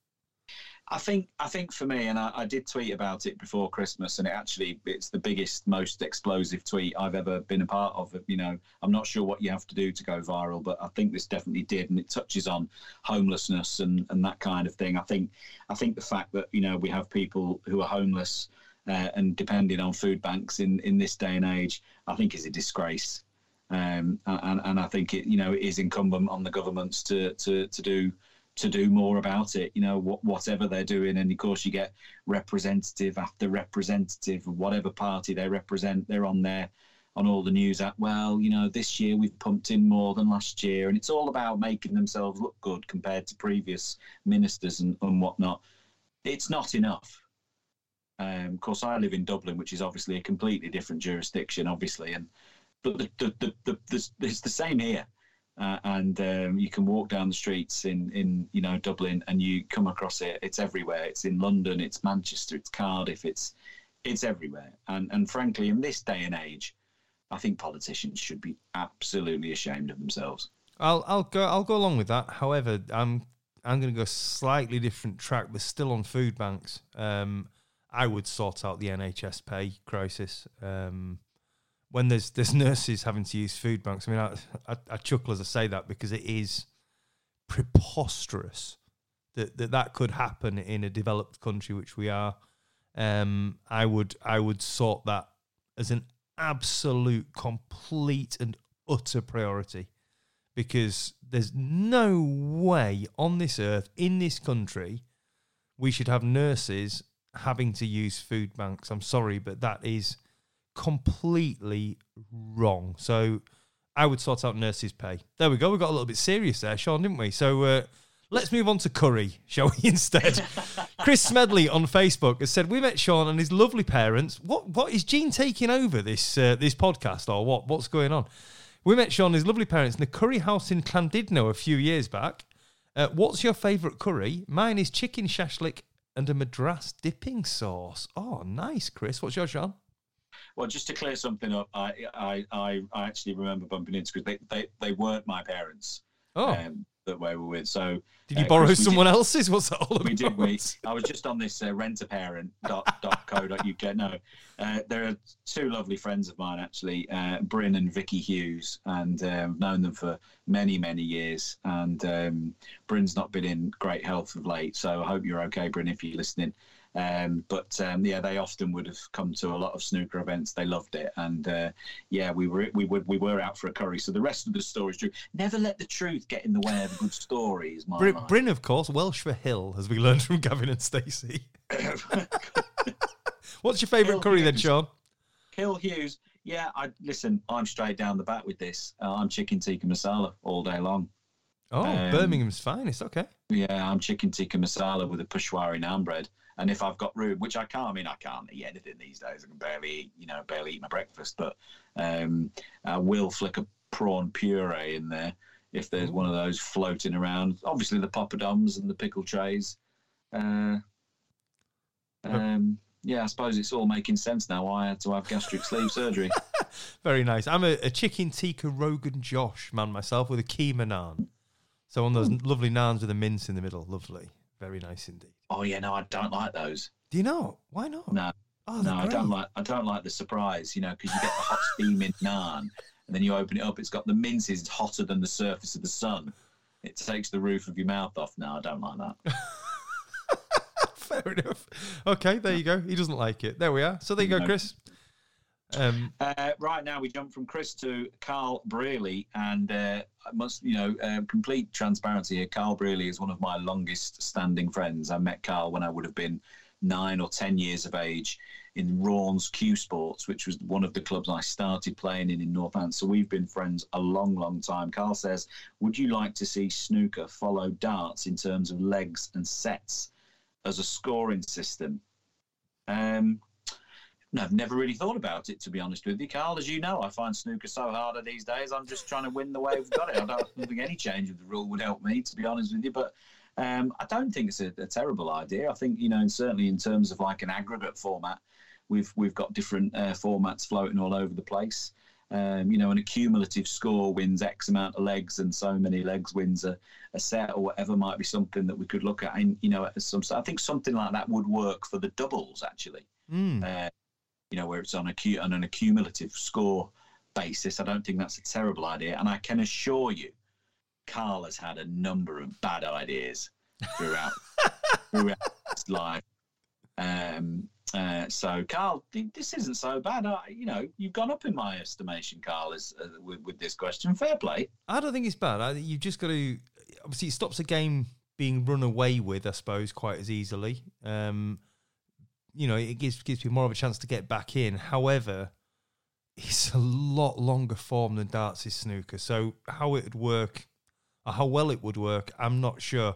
I think I think for me, and I, I, did tweet about it before Christmas, and it actually it's the biggest, most explosive tweet I've ever been a part of. You know, I'm not sure what you have to do to go viral, but I think this definitely did, and it touches on homelessness and and that kind of thing. I think I think the fact that you know we have people who are homeless uh, and depending on food banks in in this day and age, I think is a disgrace. Um, and, and I think it, you know, it is incumbent on the governments to to to do to do more about it. You know, whatever they're doing, and of course you get representative after representative, whatever party they represent, they're on there on all the news at well, you know, this year we've pumped in more than last year, and it's all about making themselves look good compared to previous ministers and, and whatnot. It's not enough. Um, of course, I live in Dublin, which is obviously a completely different jurisdiction, obviously, and but the, the, the, the, it's the same here. Uh, and um, you can walk down the streets in, in you know Dublin, and you come across it. It's everywhere. It's in London. It's Manchester. It's Cardiff. It's it's everywhere. And and frankly, in this day and age, I think politicians should be absolutely ashamed of themselves. I'll I'll go I'll go along with that. However, I'm I'm going to go slightly different track, but still on food banks. Um, I would sort out the NHS pay crisis. Um, when there's there's nurses having to use food banks. I mean, I, I, I chuckle as I say that because it is preposterous that that, that could happen in a developed country, which we are. Um, I would I would sort that as an absolute, complete, and utter priority because there's no way on this earth in this country we should have nurses having to use food banks. I'm sorry, but that is completely wrong. So I would sort out nurses' pay. There we go. We got a little bit serious there, Shaun, didn't we? So uh, let's move on to curry, shall we? Instead, Chris Smedley on Facebook has said we met Shaun and his lovely parents. What what is Gene taking over this uh, this podcast or what? What's going on? We met Shaun and his lovely parents in the curry house in Llandudno a few years back. Uh, what's your favourite curry? Mine is chicken shashlik and a madras dipping sauce. Oh, nice, Chris. What's yours, Shaun? Well, just to clear something up, I I, I, I actually remember bumping into because they, they, they weren't my parents. Oh. Um, that we were with. So did you uh, borrow someone did, else's? What's that all about? We did. We. I was just on this uh, rentaparent.co.uk. No, uh, there are two lovely friends of mine actually, uh, Bryn and Vicky Hughes, and I've known them for many many years. And um, Bryn's not been in great health of late, so I hope you're okay, Bryn, if you're listening. Um, but um, yeah, they often would have come to a lot of snooker events. They loved it, and uh, yeah, we were we were we were out for a curry. So the rest of the story is true. Never let the truth get in the way of a good story. Is my Br- Bryn, of course, Welsh for hill, as we learned from Gavin and Stacey. What's your favourite curry Hughes. then, Shaun? Hill Hughes. Yeah, I listen. I'm straight down the bat with this. Uh, I'm chicken tikka masala all day long. Oh, um, Birmingham's finest. Okay. Yeah, I'm chicken tikka masala with a Peshwari naan bread. And if I've got room, which I can't, I mean, I can't eat anything these days. I can barely eat, you know, barely eat my breakfast. But um, I will flick a prawn puri in there if there's one of those floating around. Obviously, the poppadoms and the pickle trays. Uh, um, yeah, I suppose it's all making sense now why I had to have gastric sleeve surgery. Very nice. I'm a, a, chicken tikka Rogan Josh man myself with a keema naan. So on those Ooh. lovely naans with a mince in the middle. Lovely. Very nice indeed. Oh yeah, no, I don't like those. Do you know why not? No, oh, no, great. I don't like. I don't like the surprise. You know, because you get the hot steaming naan, and then you open it up. It's got the minces it's hotter than the surface of the sun. It takes the roof of your mouth off. No, I don't like that. Fair enough. Okay, there you go. He doesn't like it. There we are. So there you go, Chris. Um, uh, right now, we jump from Chris to Carl Brearley, and uh, I must, you know, uh, complete transparency here. Carl Brearley is one of my longest standing friends. I met Carl when I would have been nine or ten years of age in Rawn's Q Sports, which was one of the clubs I started playing in in Northants. So we've been friends a long, long time. Carl says, "Would you like to see snooker follow darts in terms of legs and sets as a scoring system?" Um, no, I've never really thought about it, to be honest with you, Carl. As you know, I find snooker so harder these days. I'm just trying to win the way we've got it. I don't think any change of the rule would help me, to be honest with you. But um, I don't think it's a, a, terrible idea. I think, you know, and certainly in terms of like an aggregate format, we've we've got different uh, formats floating all over the place. Um, you know, an accumulative score wins X amount of legs, and so many legs wins a, a set or whatever might be something that we could look at. And you know, some I think something like that would work for the doubles actually. Mm. Uh, you know, where it's on, a, on an accumulative score basis. I don't think that's a terrible idea. And I can assure you, Carl has had a number of bad ideas throughout, throughout his life. Um, uh, so, Carl, this isn't so bad. Uh, you know, you've gone up in my estimation, Carl, as, uh, with, with, this question. Fair play. I don't think it's bad. I, you've just got to. Obviously, it stops a game being run away with, I suppose, quite as easily. Um, you know, it gives gives people more of a chance to get back in. However, it's a lot longer form than darts is snooker. So how it would work, or how well it would work, I'm not sure.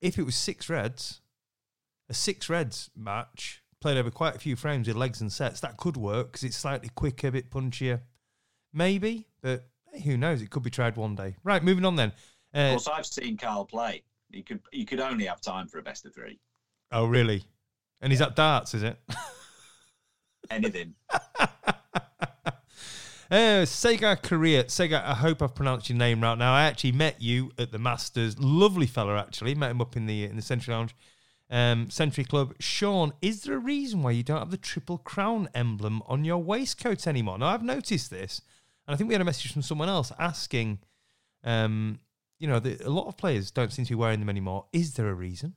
If it was six reds, a six reds match played over quite a few frames with legs and sets, that could work because it's slightly quicker, a bit punchier. maybe, but hey, who knows? It could be tried one day. Right, moving on then. Of Uh, course, I've seen Carl play. He could he could only have time for a best of three. oh, really? And he's at darts, is it? Anything. Uh, Sega Korea. Sega, I hope I've pronounced your name right now. I actually met you at the Masters. Lovely fella, actually. Met him up in the in the Century Lounge, um, Century Club. Shaun, is there a reason why you don't have the Triple Crown emblem on your waistcoat anymore? Now, I've noticed this, and I think we had a message from someone else asking, um, you know, the, a lot of players don't seem to be wearing them anymore. Is there a reason?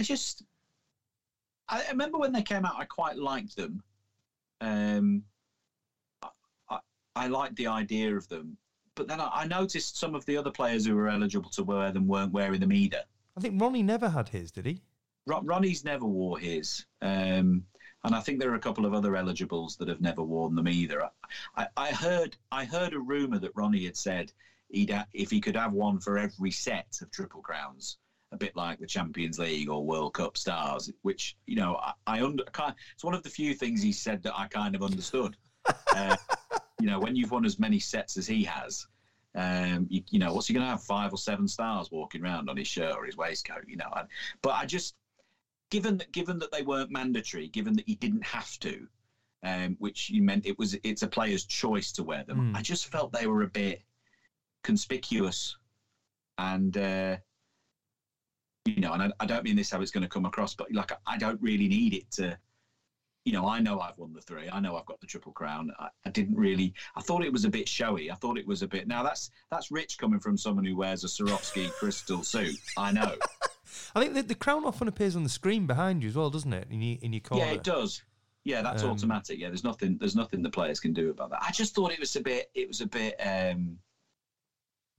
I just I remember when they came out. I quite liked them. Um, I, I, I liked the idea of them, but then I, I noticed some of the other players who were eligible to wear them weren't wearing them either. I think Ronnie never had his, did he? Ron, Ronnie's never wore his, um, and I think there are a couple of other eligibles that have never worn them either. I, I heard I heard a rumor that Ronnie had said he'd ha- if he could have one for every set of triple crowns, a bit like the Champions League or World Cup stars, which you know I, I under it's one of the few things he said that I kind of understood. uh, you know, when you've won as many sets as he has. Um, you, you know, what's he going to have? Five or seven stars walking around on his shirt or his waistcoat, you know. I, but I just, given that given that they weren't mandatory, given that he didn't have to, um, which you meant it was it's a player's choice to wear them. Mm. I just felt they were a bit conspicuous, and uh, you know, and I, I don't mean this how it's going to come across, but like I don't really need it to. You know, I know I've won the three. I know I've got the triple crown. I, I didn't really. I thought it was a bit showy. I thought it was a bit. Now that's that's rich coming from someone who wears a Swarovski crystal suit. I know. I think the, the crown often appears on the screen behind you as well, doesn't it? In your, in your corner. Yeah, it does. Yeah, that's Um, automatic. Yeah, there's nothing. There's nothing the players can do about that. I just thought it was a bit. It was a bit. um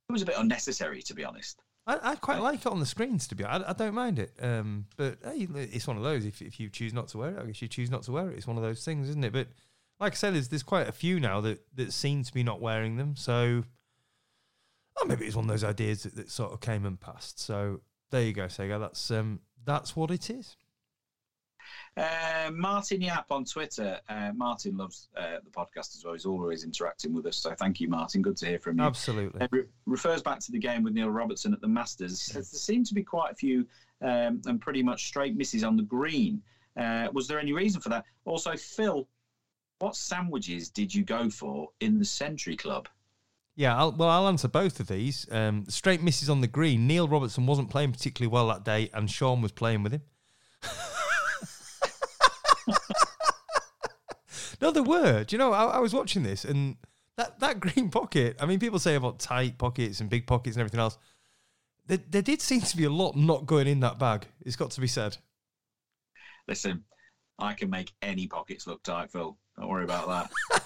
It was a bit unnecessary, to be honest. I, I quite like it on the screens, to be honest. I, I don't mind it. Um, but hey, it's one of those. If, if you choose not to wear it, I guess you choose not to wear it. It's one of those things, isn't it? But like I said, there's, there's quite a few now that, that seem to be not wearing them. So oh, maybe it's one of those ideas that, that sort of came and passed. So there you go, Sega. That's um, that's what it is. Uh, Martin Yap on Twitter. Uh, Martin loves uh, the podcast as well. He's always interacting with us. So thank you, Martin. Good to hear from you. Absolutely. Uh, re- refers back to the game with Neil Robertson at the Masters. He says there seem to be quite a few um, and pretty much straight misses on the green. Uh, was there any reason for that? Also, Phil, what sandwiches did you go for in the Century Club? Yeah, I'll, well, I'll answer both of these. Um, straight misses on the green. Neil Robertson wasn't playing particularly well that day, and Shaun was playing with him. no, there were. Do you know? I, I was watching this, and that, that green pocket. I mean, people say about tight pockets and big pockets and everything else. There, there did seem to be a lot not going in that bag. It's got to be said. Listen, I can make any pockets look tight, Phil. Don't worry about that.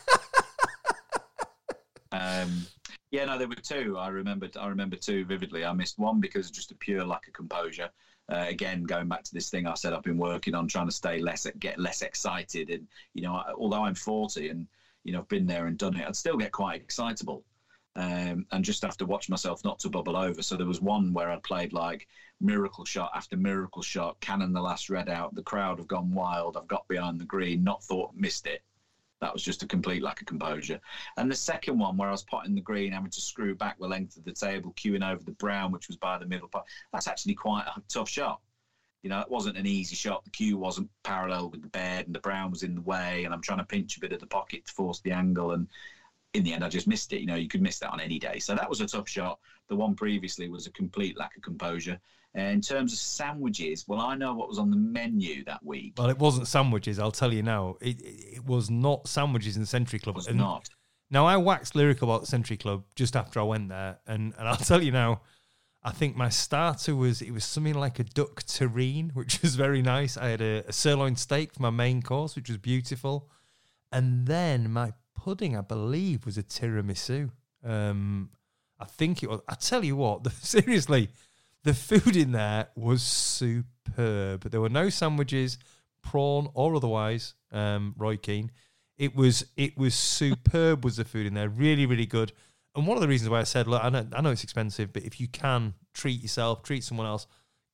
um, yeah, no, there were two. I remember. I remember two vividly. I missed one because of just a pure lack of composure. Uh, again, going back to this thing I said, I've been working on trying to stay less, get less excited, and you know, I, although I'm 40 and you know I've been there and done it, I'd still get quite excitable, um, and just have to watch myself not to bubble over. So there was one where I played like miracle shot after miracle shot, cannon the last red out. The crowd have gone wild. I've got behind the green, not thought missed it. That was just a complete lack of composure. And the second one, where I was potting the green, having to screw back the length of the table, queuing over the brown, which was by the middle part, that's actually quite a tough shot. You know, it wasn't an easy shot. The cue wasn't parallel with the bed, and the brown was in the way, and I'm trying to pinch a bit of the pocket to force the angle. And in the end, I just missed it. You know, you could miss that on any day. So that was a tough shot. The one previously was a complete lack of composure. Uh, in terms of sandwiches, well, I know what was on the menu that week. Well, it wasn't sandwiches. I'll tell you now. It, it, was not sandwiches in the Century Club. It was And- not. Now I waxed lyrical about the Century Club just after I went there, and, and I'll tell you now, I think my starter was it was something like a duck terrine, which was very nice. I had a, a sirloin steak for my main course, which was beautiful, and then my pudding, I believe, was a tiramisu. Um, I think it was. I tell you what, the, seriously, the food in there was superb. There were no sandwiches, prawn or otherwise. Um, Roy Keane. It was it was superb. Was the food in there really really good? And one of the reasons why I said, look, I know I know it's expensive, but if you can treat yourself, treat someone else,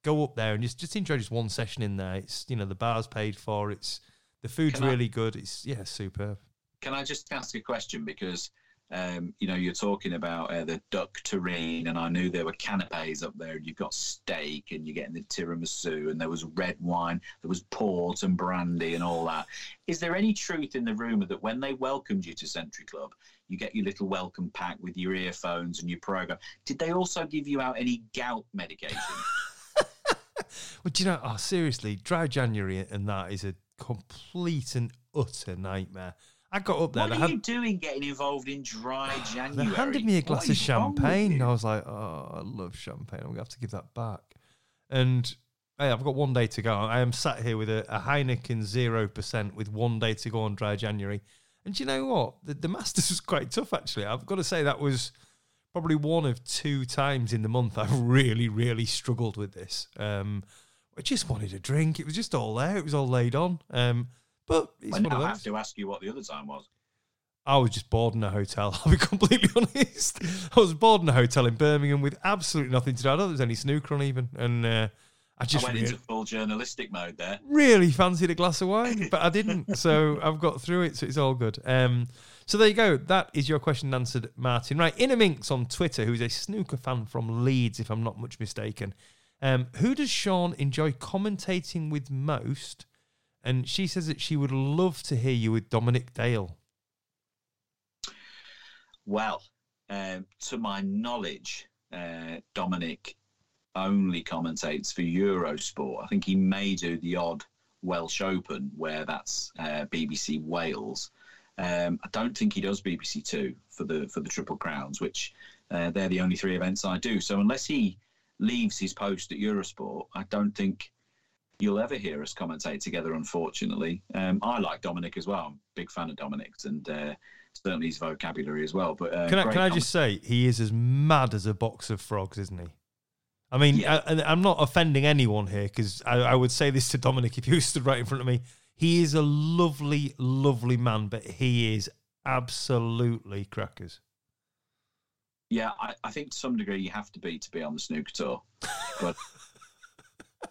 go up there and just just enjoy just one session in there. It's you know the bar's paid for. It's the food's Can I- really good. It's yeah superb. can I just ask a question because um, you know you're talking about uh, the duck terrine, and I knew there were canapes up there. And you've got steak, and you're getting the tiramisu, and there was red wine, there was port and brandy, and all that. Is there any truth in the rumor that when they welcomed you to Century Club, you get your little welcome pack with your earphones and your program? Did they also give you out any gout medication? well, do you know? Oh, seriously, dry January and that is a complete and utter nightmare. I got up there. What are had, you doing getting involved in dry January? They handed me a glass of is wrong with champagne, and? I was like, "Oh, I love champagne. I'm gonna have to give that back." And hey, I've got one day to go. I am sat here with a, a Heineken zero percent with one day to go on dry January. And do you know what? The, the Masters was quite tough, actually. I've got to say that was probably one of two times in the month I've really, really struggled with this. Um, I just wanted a drink. It was just all there. It was all laid on. Um, but it's I one now of those. have to ask you what the other time was. I was just bored in a hotel. I'll be completely honest. I was bored in a hotel in Birmingham with absolutely nothing to do. I don't think there was any snooker on even, and uh, I I just went really, into full journalistic mode there. really fancied a glass of wine, but I didn't. So I've got through it, so it's all good. Um, so there you go. That is your question answered, Martin. Right, Innerminx on Twitter, who's a snooker fan from Leeds, if I'm not much mistaken. Um, who does Shaun enjoy commentating with most? And she says that she would love to hear you with Dominic Dale. Well, um, to my knowledge, uh, Dominic only commentates for Eurosport. I think he may do the odd Welsh Open where that's uh, BBC Wales. Um, I don't think he does BBC Two for the for the Triple Crowns, which uh, they're the only three events I do. So unless he leaves his post at Eurosport, I don't think you'll ever hear us commentate together. Unfortunately, um, I like Dominic as well. I'm a big fan of Dominic's and uh, certainly his vocabulary as well. But uh, Can I, can I just say he is as mad as a box of frogs, isn't he? I mean, Yeah. I, I'm not offending anyone here because I, I would say this to Dominic if he stood right in front of me. He is a lovely, lovely man, but he is absolutely crackers. Yeah, I, I think to some degree you have to be to be on the snooker tour. But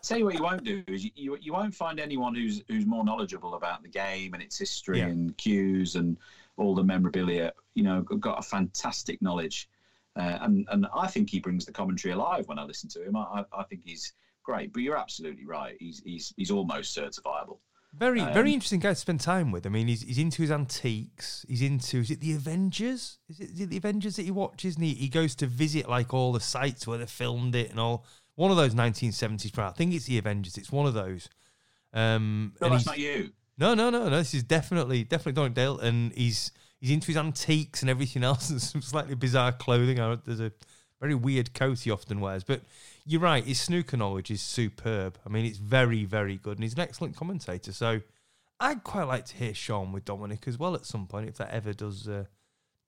tell you what, you won't do is you, you, you won't find anyone who's who's more knowledgeable about the game and its history Yeah. and cues and all the memorabilia. You know, got a fantastic knowledge, uh, and and I think he brings the commentary alive when I listen to him. I, I, think he's great. But you're absolutely right. He's he's he's almost certifiable. Very, Um, very interesting guy to spend time with. I mean, he's, he's into his antiques. He's into, is it the Avengers? Is it, is it the Avengers that he watches? And he, he goes to visit like all the sites where they filmed it and all. One of those 1970s, crowd. I think it's the Avengers. It's one of those. Um, No, that's not you. No, no, no, no. This is definitely, definitely Dominic Dale, and he's he's into his antiques and everything else, and some slightly bizarre clothing. There's a very weird coat he often wears, but you're right. His snooker knowledge is superb. I mean, it's very, very good, and he's an excellent commentator. So, I'd quite like to hear Shaun with Dominic as well at some point, if that ever does uh,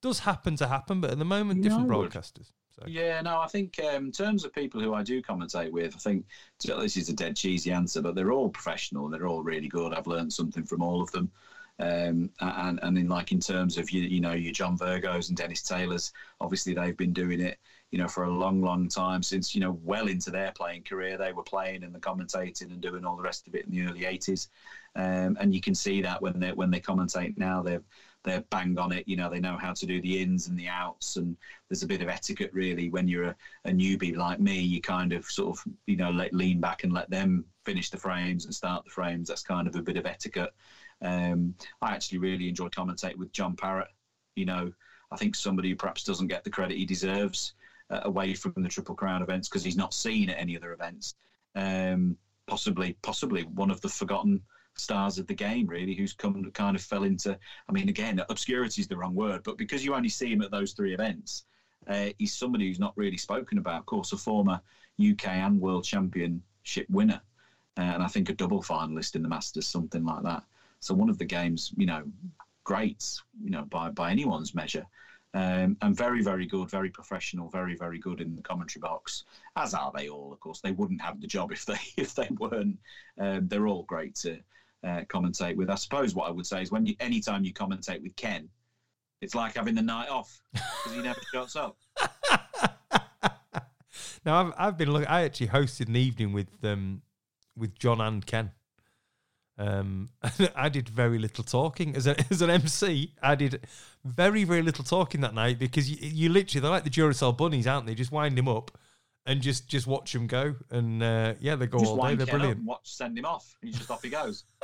does happen to happen. But at the moment, different broadcasters. So. Yeah, no, I think um, in terms of people who I do commentate with, I think this is a dead cheesy answer, but they're all professional. They're all really good. I've learned something from all of them. Um, and and in like in terms of you you know your John Virgos and Dennis Taylors, obviously they've been doing it you know for a long long time since you know well into their playing career they were playing and the commentating and doing all the rest of it in the early 80s, um, and you can see that when they when they commentate now they're they're bang on it. You know, they know how to do the ins and the outs, and there's a bit of etiquette really. When you're a, a newbie like me, you kind of sort of you know let, lean back and let them finish the frames and start the frames. That's kind of a bit of etiquette. Um, I actually really enjoy commentating with John Parrott. You know, I think somebody who perhaps doesn't get the credit he deserves uh, away from the Triple Crown events because he's not seen at any other events. Um, possibly, possibly one of the forgotten stars of the game, really, who's come kind of fell into. I mean, again, obscurity is the wrong word, but because you only see him at those three events, uh, he's somebody who's not really spoken about. Of course, a former UK and World Championship winner, uh, and I think a double finalist in the Masters, something like that. So one of the game's, you know, greats, you know, by by anyone's measure. Um, and very, very good, very professional, very, very good in the commentary box. As are they all, of course. They wouldn't have the job if they if they weren't. Um, they're all great to uh, commentate with. I suppose what I would say is when you, anytime you commentate with Ken, it's like having the night off because he never shuts up. now I've I've been looking. I actually hosted an evening with um with John and Ken, Um, I did very little talking as, a, as an MC. I did very very little talking that night because you, you literally they're like the Duracell bunnies, aren't they? Just wind him up and just just watch him go. And uh, yeah, they go just all day. They're Ken up brilliant. watch, send him off. and He's just off he goes.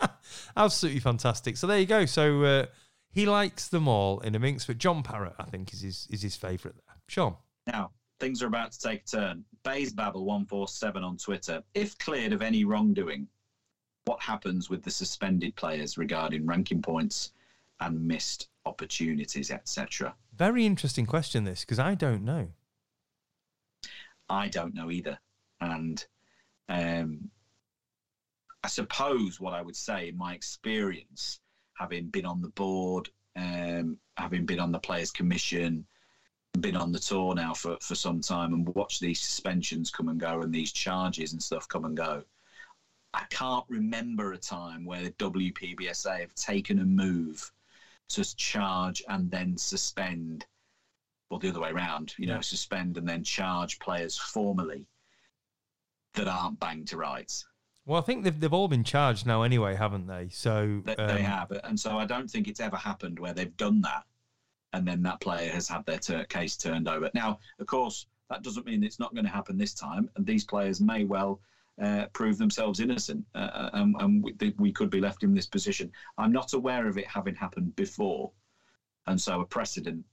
Absolutely fantastic. So there you go. So uh, he likes them all in a mix, but John Parrott, I think, is his is his favourite there. Shaun. Now, things are about to take a turn. Babel147 on Twitter. If cleared of any wrongdoing, what happens with the suspended players regarding ranking points and missed opportunities, etc.? Very interesting question, this, because I don't know. I don't know either. And um, I suppose what I would say, in my experience, having been on the board, um, having been on the Players Commission, been on the tour now for, for some time and watched these suspensions come and go and these charges and stuff come and go. I can't remember a time where the WPBSA have taken a move to charge and then suspend, or the other way around, you know, suspend and then charge players formally that aren't banged to rights. Well, I think they've, they've all been charged now anyway, haven't they? So They, um, they have, and so I don't think it's ever happened where they've done that, and then that player has had their tur case turned over. Now, of course, that doesn't mean it's not going to happen this time, and these players may well uh, prove themselves innocent, uh, and, and we, we could be left in this position. I'm not aware of it having happened before, and so a precedent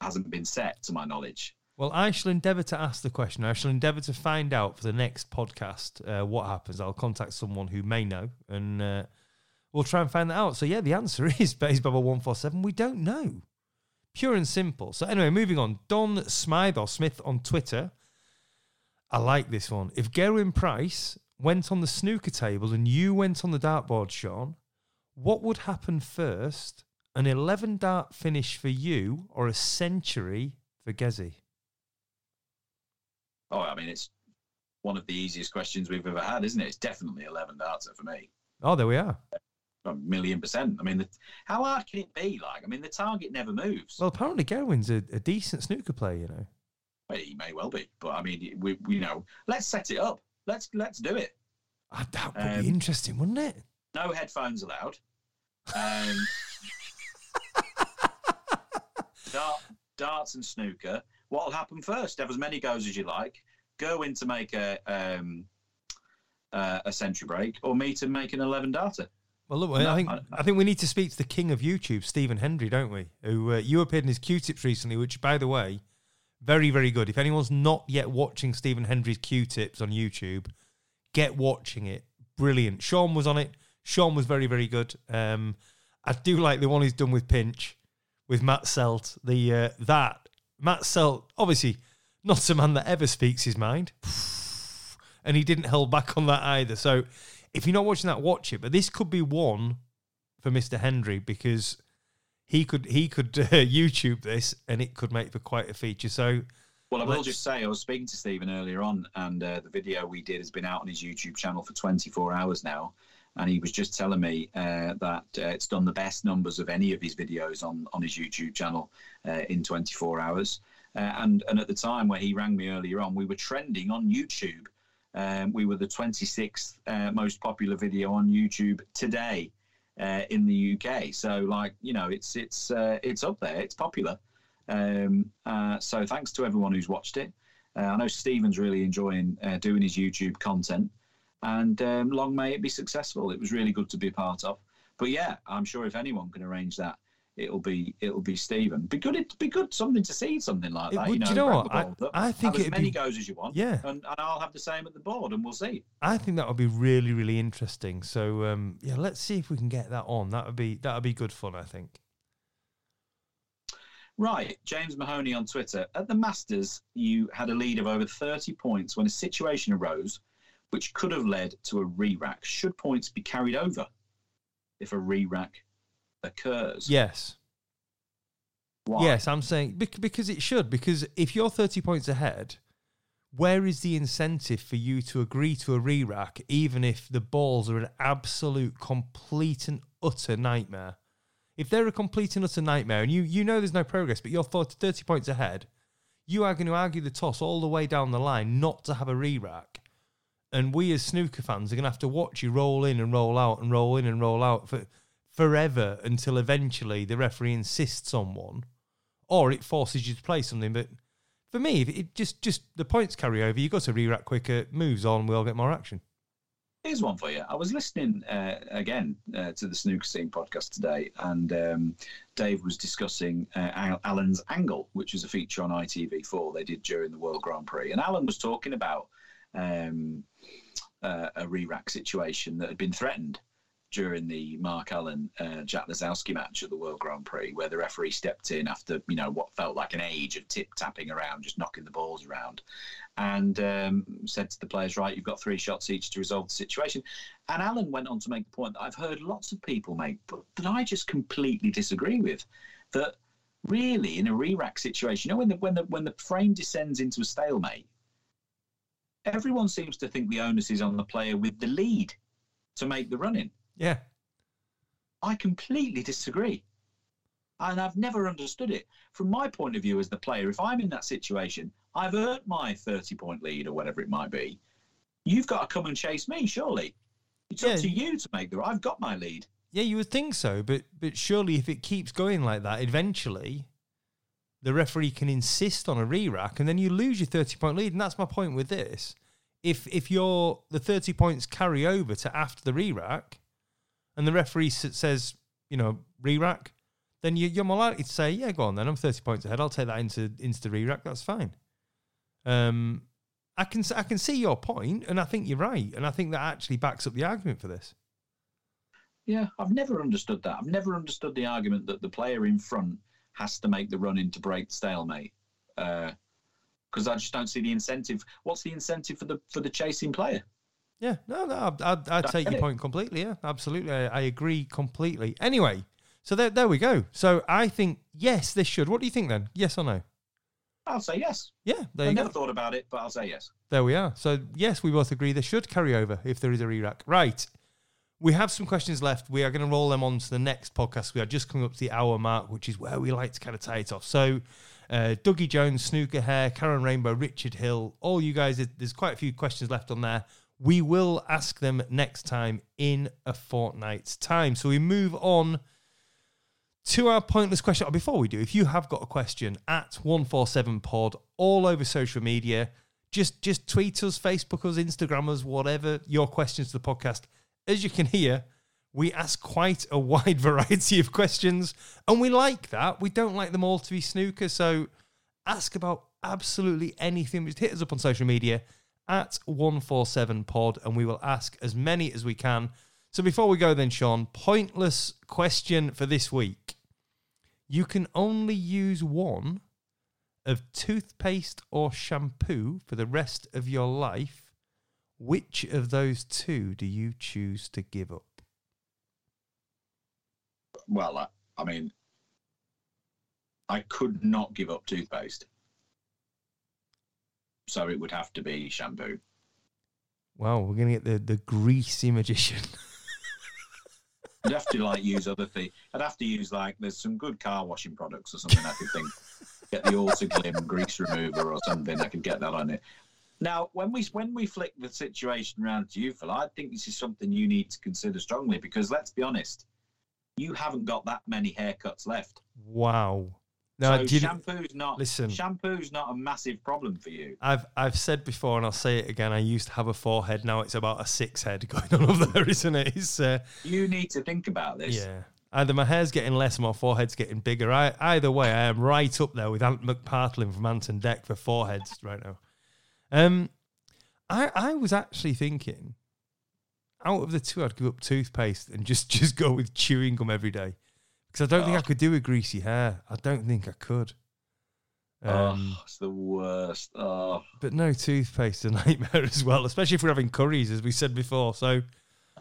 hasn't been set, to my knowledge. Well, I shall endeavour to ask the question. I shall endeavour to find out for the next podcast uh, what happens. I'll contact someone who may know, and uh, we'll try and find that out. So, yeah, the answer is Base Bubble One Four Seven. We don't know, pure and simple. So, anyway, moving on. Don Smythe or Smith on Twitter. I like this one. If Gerwyn Price went on the snooker table and you went on the dartboard, Shaun, what would happen first? An eleven dart finish for you, or a century for Gezzy? Oh, I mean, it's one of the easiest questions we've ever had, isn't it? It's definitely 11 darter for me. Oh, there we are. A million percent. I mean, the, how hard can it be? Like, I mean, the target never moves. Well, apparently Gerwyn's a, a decent snooker player, you know. Well, he may well be, but I mean, we, we you know, let's set it up. Let's let's do it. Ah, that would Um, be interesting, wouldn't it? No headphones allowed. Um, dart, darts and snooker. What'll happen first? Have as many goes as you like. Go in to make a um, uh, a century break, or me to make an eleven darter. Well, look, No, I think I- I, think we need to speak to the king of YouTube, Stephen Hendry, don't we? Who uh, you appeared in his Cue Tips recently, which, by the way, very very good. If anyone's not yet watching Stephen Hendry's Cue Tips on YouTube, get watching it. Brilliant. Shaun was on it. Shaun was very very good. Um, I do like the one he's done with Pinch, with Matt Selt. The uh, that Matt Selt, obviously not a man that ever speaks his mind, and he didn't hold back on that either. So if you're not watching that, watch it. But this could be one for Mister Hendry because he could he could uh, YouTube this and it could make for quite a feature. So Well, I will just say I was speaking to Stephen earlier on, and uh, the video we did has been out on his YouTube channel for 24 hours now. And he was just telling me uh, that uh, it's done the best numbers of any of his videos on, on his YouTube channel uh, in 24 hours. Uh, and and at the time where he rang me earlier on, we were trending on YouTube. Um, we were the 26th uh, most popular video on YouTube today uh, in the UK. So, like you know, it's it's it's up there. It's popular. Um, so thanks to everyone who's watched it. I know Stephen's really enjoying doing his YouTube content, and um, long may it be successful. It was really good to be a part of. But yeah, I'm sure if anyone can arrange that, it'll be it'll be Stephen. Be good. It'd be good something to see something like that. would- you know, you know what? I- I think as many be- goes as you want. Yeah. and, and I'll have the same at the board, and we'll see. I think that would be really really interesting. So um, yeah, let's see if we can get that on. That would be that would be good fun. I think. Right, James Mahoney on Twitter. At the Masters, you had a lead of over 30 points when a situation arose which could have led to a re rack. Should points be carried over if a re rack occurs? Yes. Why? Yes, I'm saying bec- because it should. Because if you're 30 points ahead, where is the incentive for you to agree to a re rack, even if the balls are an absolute, complete, and utter nightmare? If they're a complete and utter nightmare, and you, you know there's no progress, but you're 30 30 points ahead, you are going to argue the toss all the way down the line not to have a re rack. And we as snooker fans are going to have to watch you roll in and roll out and roll in and roll out for forever until eventually the referee insists on one, or it forces you to play something. But for me, it just just the points carry over. You got to re-rack quicker, moves on, we all get more action. Here's one for you. I was listening uh, again uh, to the Snooker Scene podcast today, and um, Dave was discussing uh, Alan's Angle, which was a feature on ITV4 they did during the World Grand Prix. And Alan was talking about um, uh, a re rack situation that had been threatened during the Mark Allen uh, Jack Lisowski match at the World Grand Prix, where the referee stepped in after you know what felt like an age of tip tapping around, just knocking the balls around, and um, said to the players, "Right, you've got three shots each to resolve the situation." And Alan went on to make the point that I've heard lots of people make, but that I just completely disagree with. That really, in a re-rack situation, you know, when the when the when the frame descends into a stalemate, everyone seems to think the onus is on the player with the lead to make the run in. Yeah. I completely disagree. And I've never understood it. From my point of view as the player, if I'm in that situation, I've earned my 30 point lead or whatever it might be. You've got to come and chase me, surely. It's yeah. up to you to make the. I've got my lead. Yeah, you would think so, but but surely if it keeps going like that, eventually the referee can insist on a re-rack, and then you lose your thirty point lead. And that's my point with this. If if your the thirty points carry over to after the re-rack, and the referee says, you know, re-rack, then you, are more likely to say, yeah, go on then. I'm 30 points ahead. I'll take that into into the re-rack. That's fine. Um, I can I can see your point, and I think you're right, and I think that actually backs up the argument for this. Yeah, I've never understood that. I've never understood the argument that the player in front has to make the run in to break stalemate. Because uh, I just don't see the incentive. What's the incentive for the for the chasing player? Yeah, no, no, I'd, I'd take your point completely. Yeah, absolutely. I, I, agree completely. Anyway, so there, there we go. So I think, yes, this should. What do you think then? Yes or no? I'll say yes. Yeah, there I never go. thought about it, but I'll say yes. There we are. So, yes, we both agree this should carry over if there is a re-rack. Right. We have some questions left. We are going to roll them on to the next podcast. We are just coming up to the hour mark, which is where we like to kind of tie it off. So, uh, Dougie Jones, Snooker Hair, Karen Rainbow, Richard Hill, all you guys, there's quite a few questions left on there. We will ask them next time in a fortnight's time. So we move on to our pointless question. Before we do, if you have got a question at 147pod all over social media, just just tweet us, Facebook us, Instagram us, whatever your questions to the podcast. As you can hear, we ask quite a wide variety of questions, and we like that. We don't like them all to be snooker, so ask about absolutely anything. Just hit us up on social media at 147pod and we will ask as many as we can. So before we go, then, Shaun, pointless question for this week. You can only use one of toothpaste or shampoo for the rest of your life. Which of those two do you choose to give up? Well, I, I mean, I could not give up toothpaste so it would have to be shampoo. Wow, we're gonna get the the greasy magician. I'd have to like use other things. I'd have to use like there's some good car washing products or something. I could think get the Autoglym grease remover or something. I could get that on it. Now, when we when we flick the situation around to you, Phil, I think this is something you need to consider strongly because let's be honest, you haven't got that many haircuts left. Wow. No, so shampoo's not listen. Shampoo's not a massive problem for you. I've I've said before, and I'll say it again. I used to have a four head. Now it's about a six head going on over there, isn't it? It's, uh, you need to think about this. Yeah. Either my hair's getting less, or my forehead's getting bigger. I, either way, I am right up there with Ant McPartlin from Ant and Dec for foreheads right now. Um, I I was actually thinking, out of the two, I'd give up toothpaste and just just go with chewing gum every day because I don't oh. think I could do a greasy hair. I don't think I could. Um, oh, it's the worst. Oh. But no toothpaste a nightmare as well, especially if we're having curries, as we said before. So,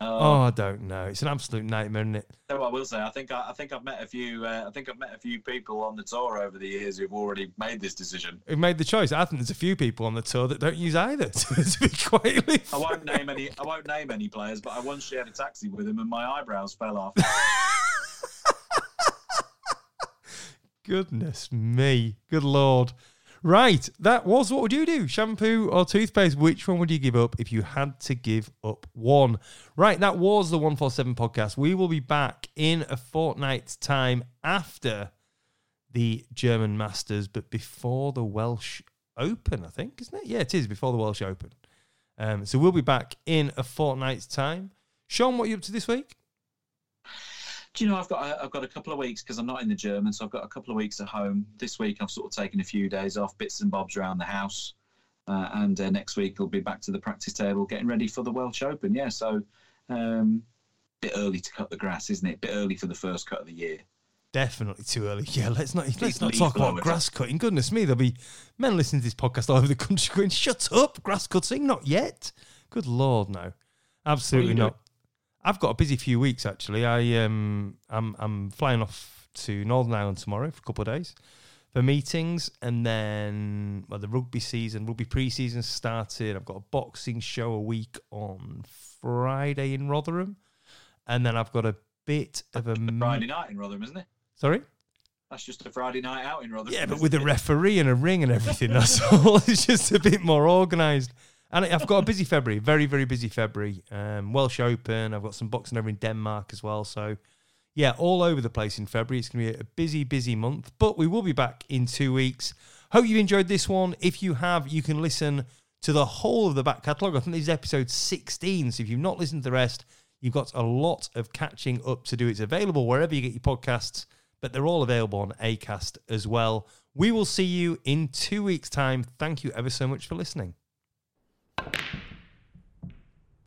oh, oh I don't know. It's an absolute nightmare, isn't it? So I will say, I think I, I think I've met a few. Uh, I think I've met a few people on the tour over the years who've already made this decision. Who've made the choice. I think there's a few people on the tour that don't use either. To be quite I won't name any. I won't name any players, but I once shared a taxi with him, and my eyebrows fell off. Goodness me. Good Lord. Right, that was what would you do? Shampoo or toothpaste? Which one would you give up if you had to give up one? Right, that was the 147 podcast. We will be back in a fortnight's time after the German Masters, but before the Welsh Open, I think, isn't it? Yeah, it is before the Welsh Open. Um, so we'll be back in a fortnight's time. Shaun, what are you up to this week? Do you know I've got I've got a couple of weeks because I'm not in the German, so I've got a couple of weeks at home. This week I've sort of taken a few days off, bits and bobs around the house, uh, and uh, next week I'll be back to the practice table, getting ready for the Welsh Open. Yeah, so um, bit early to cut the grass, isn't it? Bit early for the first cut of the year. Definitely too early. Yeah, let's not let's not talk about grass cutting. Goodness me, there'll be men listening to this podcast all over the country going, "Shut up, grass cutting, not yet." Good lord, no, absolutely What are you not. I've got a busy few weeks actually. I um, I'm I'm flying off to Northern Ireland tomorrow for a couple of days for meetings, and then well, the rugby season, rugby pre-season started. I've got a boxing show a week on Friday in Rotherham, and then I've got a bit of a Friday night in Rotherham, isn't it? Sorry. That's just a Friday night out in Rotherham. Yeah, but with a referee and a ring and everything, that's all. It's just a bit more organised. And I've got a busy February, very, very busy February. Um, Welsh Open, I've got some boxing over in Denmark as well. So, yeah, all over the place in February. It's going to be a busy, busy month, but we will be back in two weeks. Hope you've enjoyed this one. If you have, you can listen to the whole of the back catalogue. I think this is episode 16. So if you've not listened to the rest, you've got a lot of catching up to do. It's available wherever you get your podcasts, but they're all available on ACAST as well. We will see you in two weeks' time. Thank you ever so much for listening.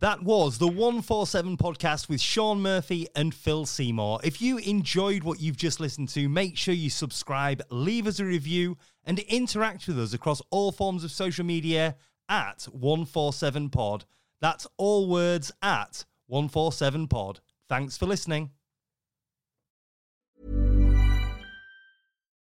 That was the 147 podcast with Shaun Murphy and Phil Seymour. If you enjoyed what you've just listened to, make sure you subscribe, leave us a review, and interact with us across all forms of social media at 147pod. That's all words at 147pod. Thanks for listening.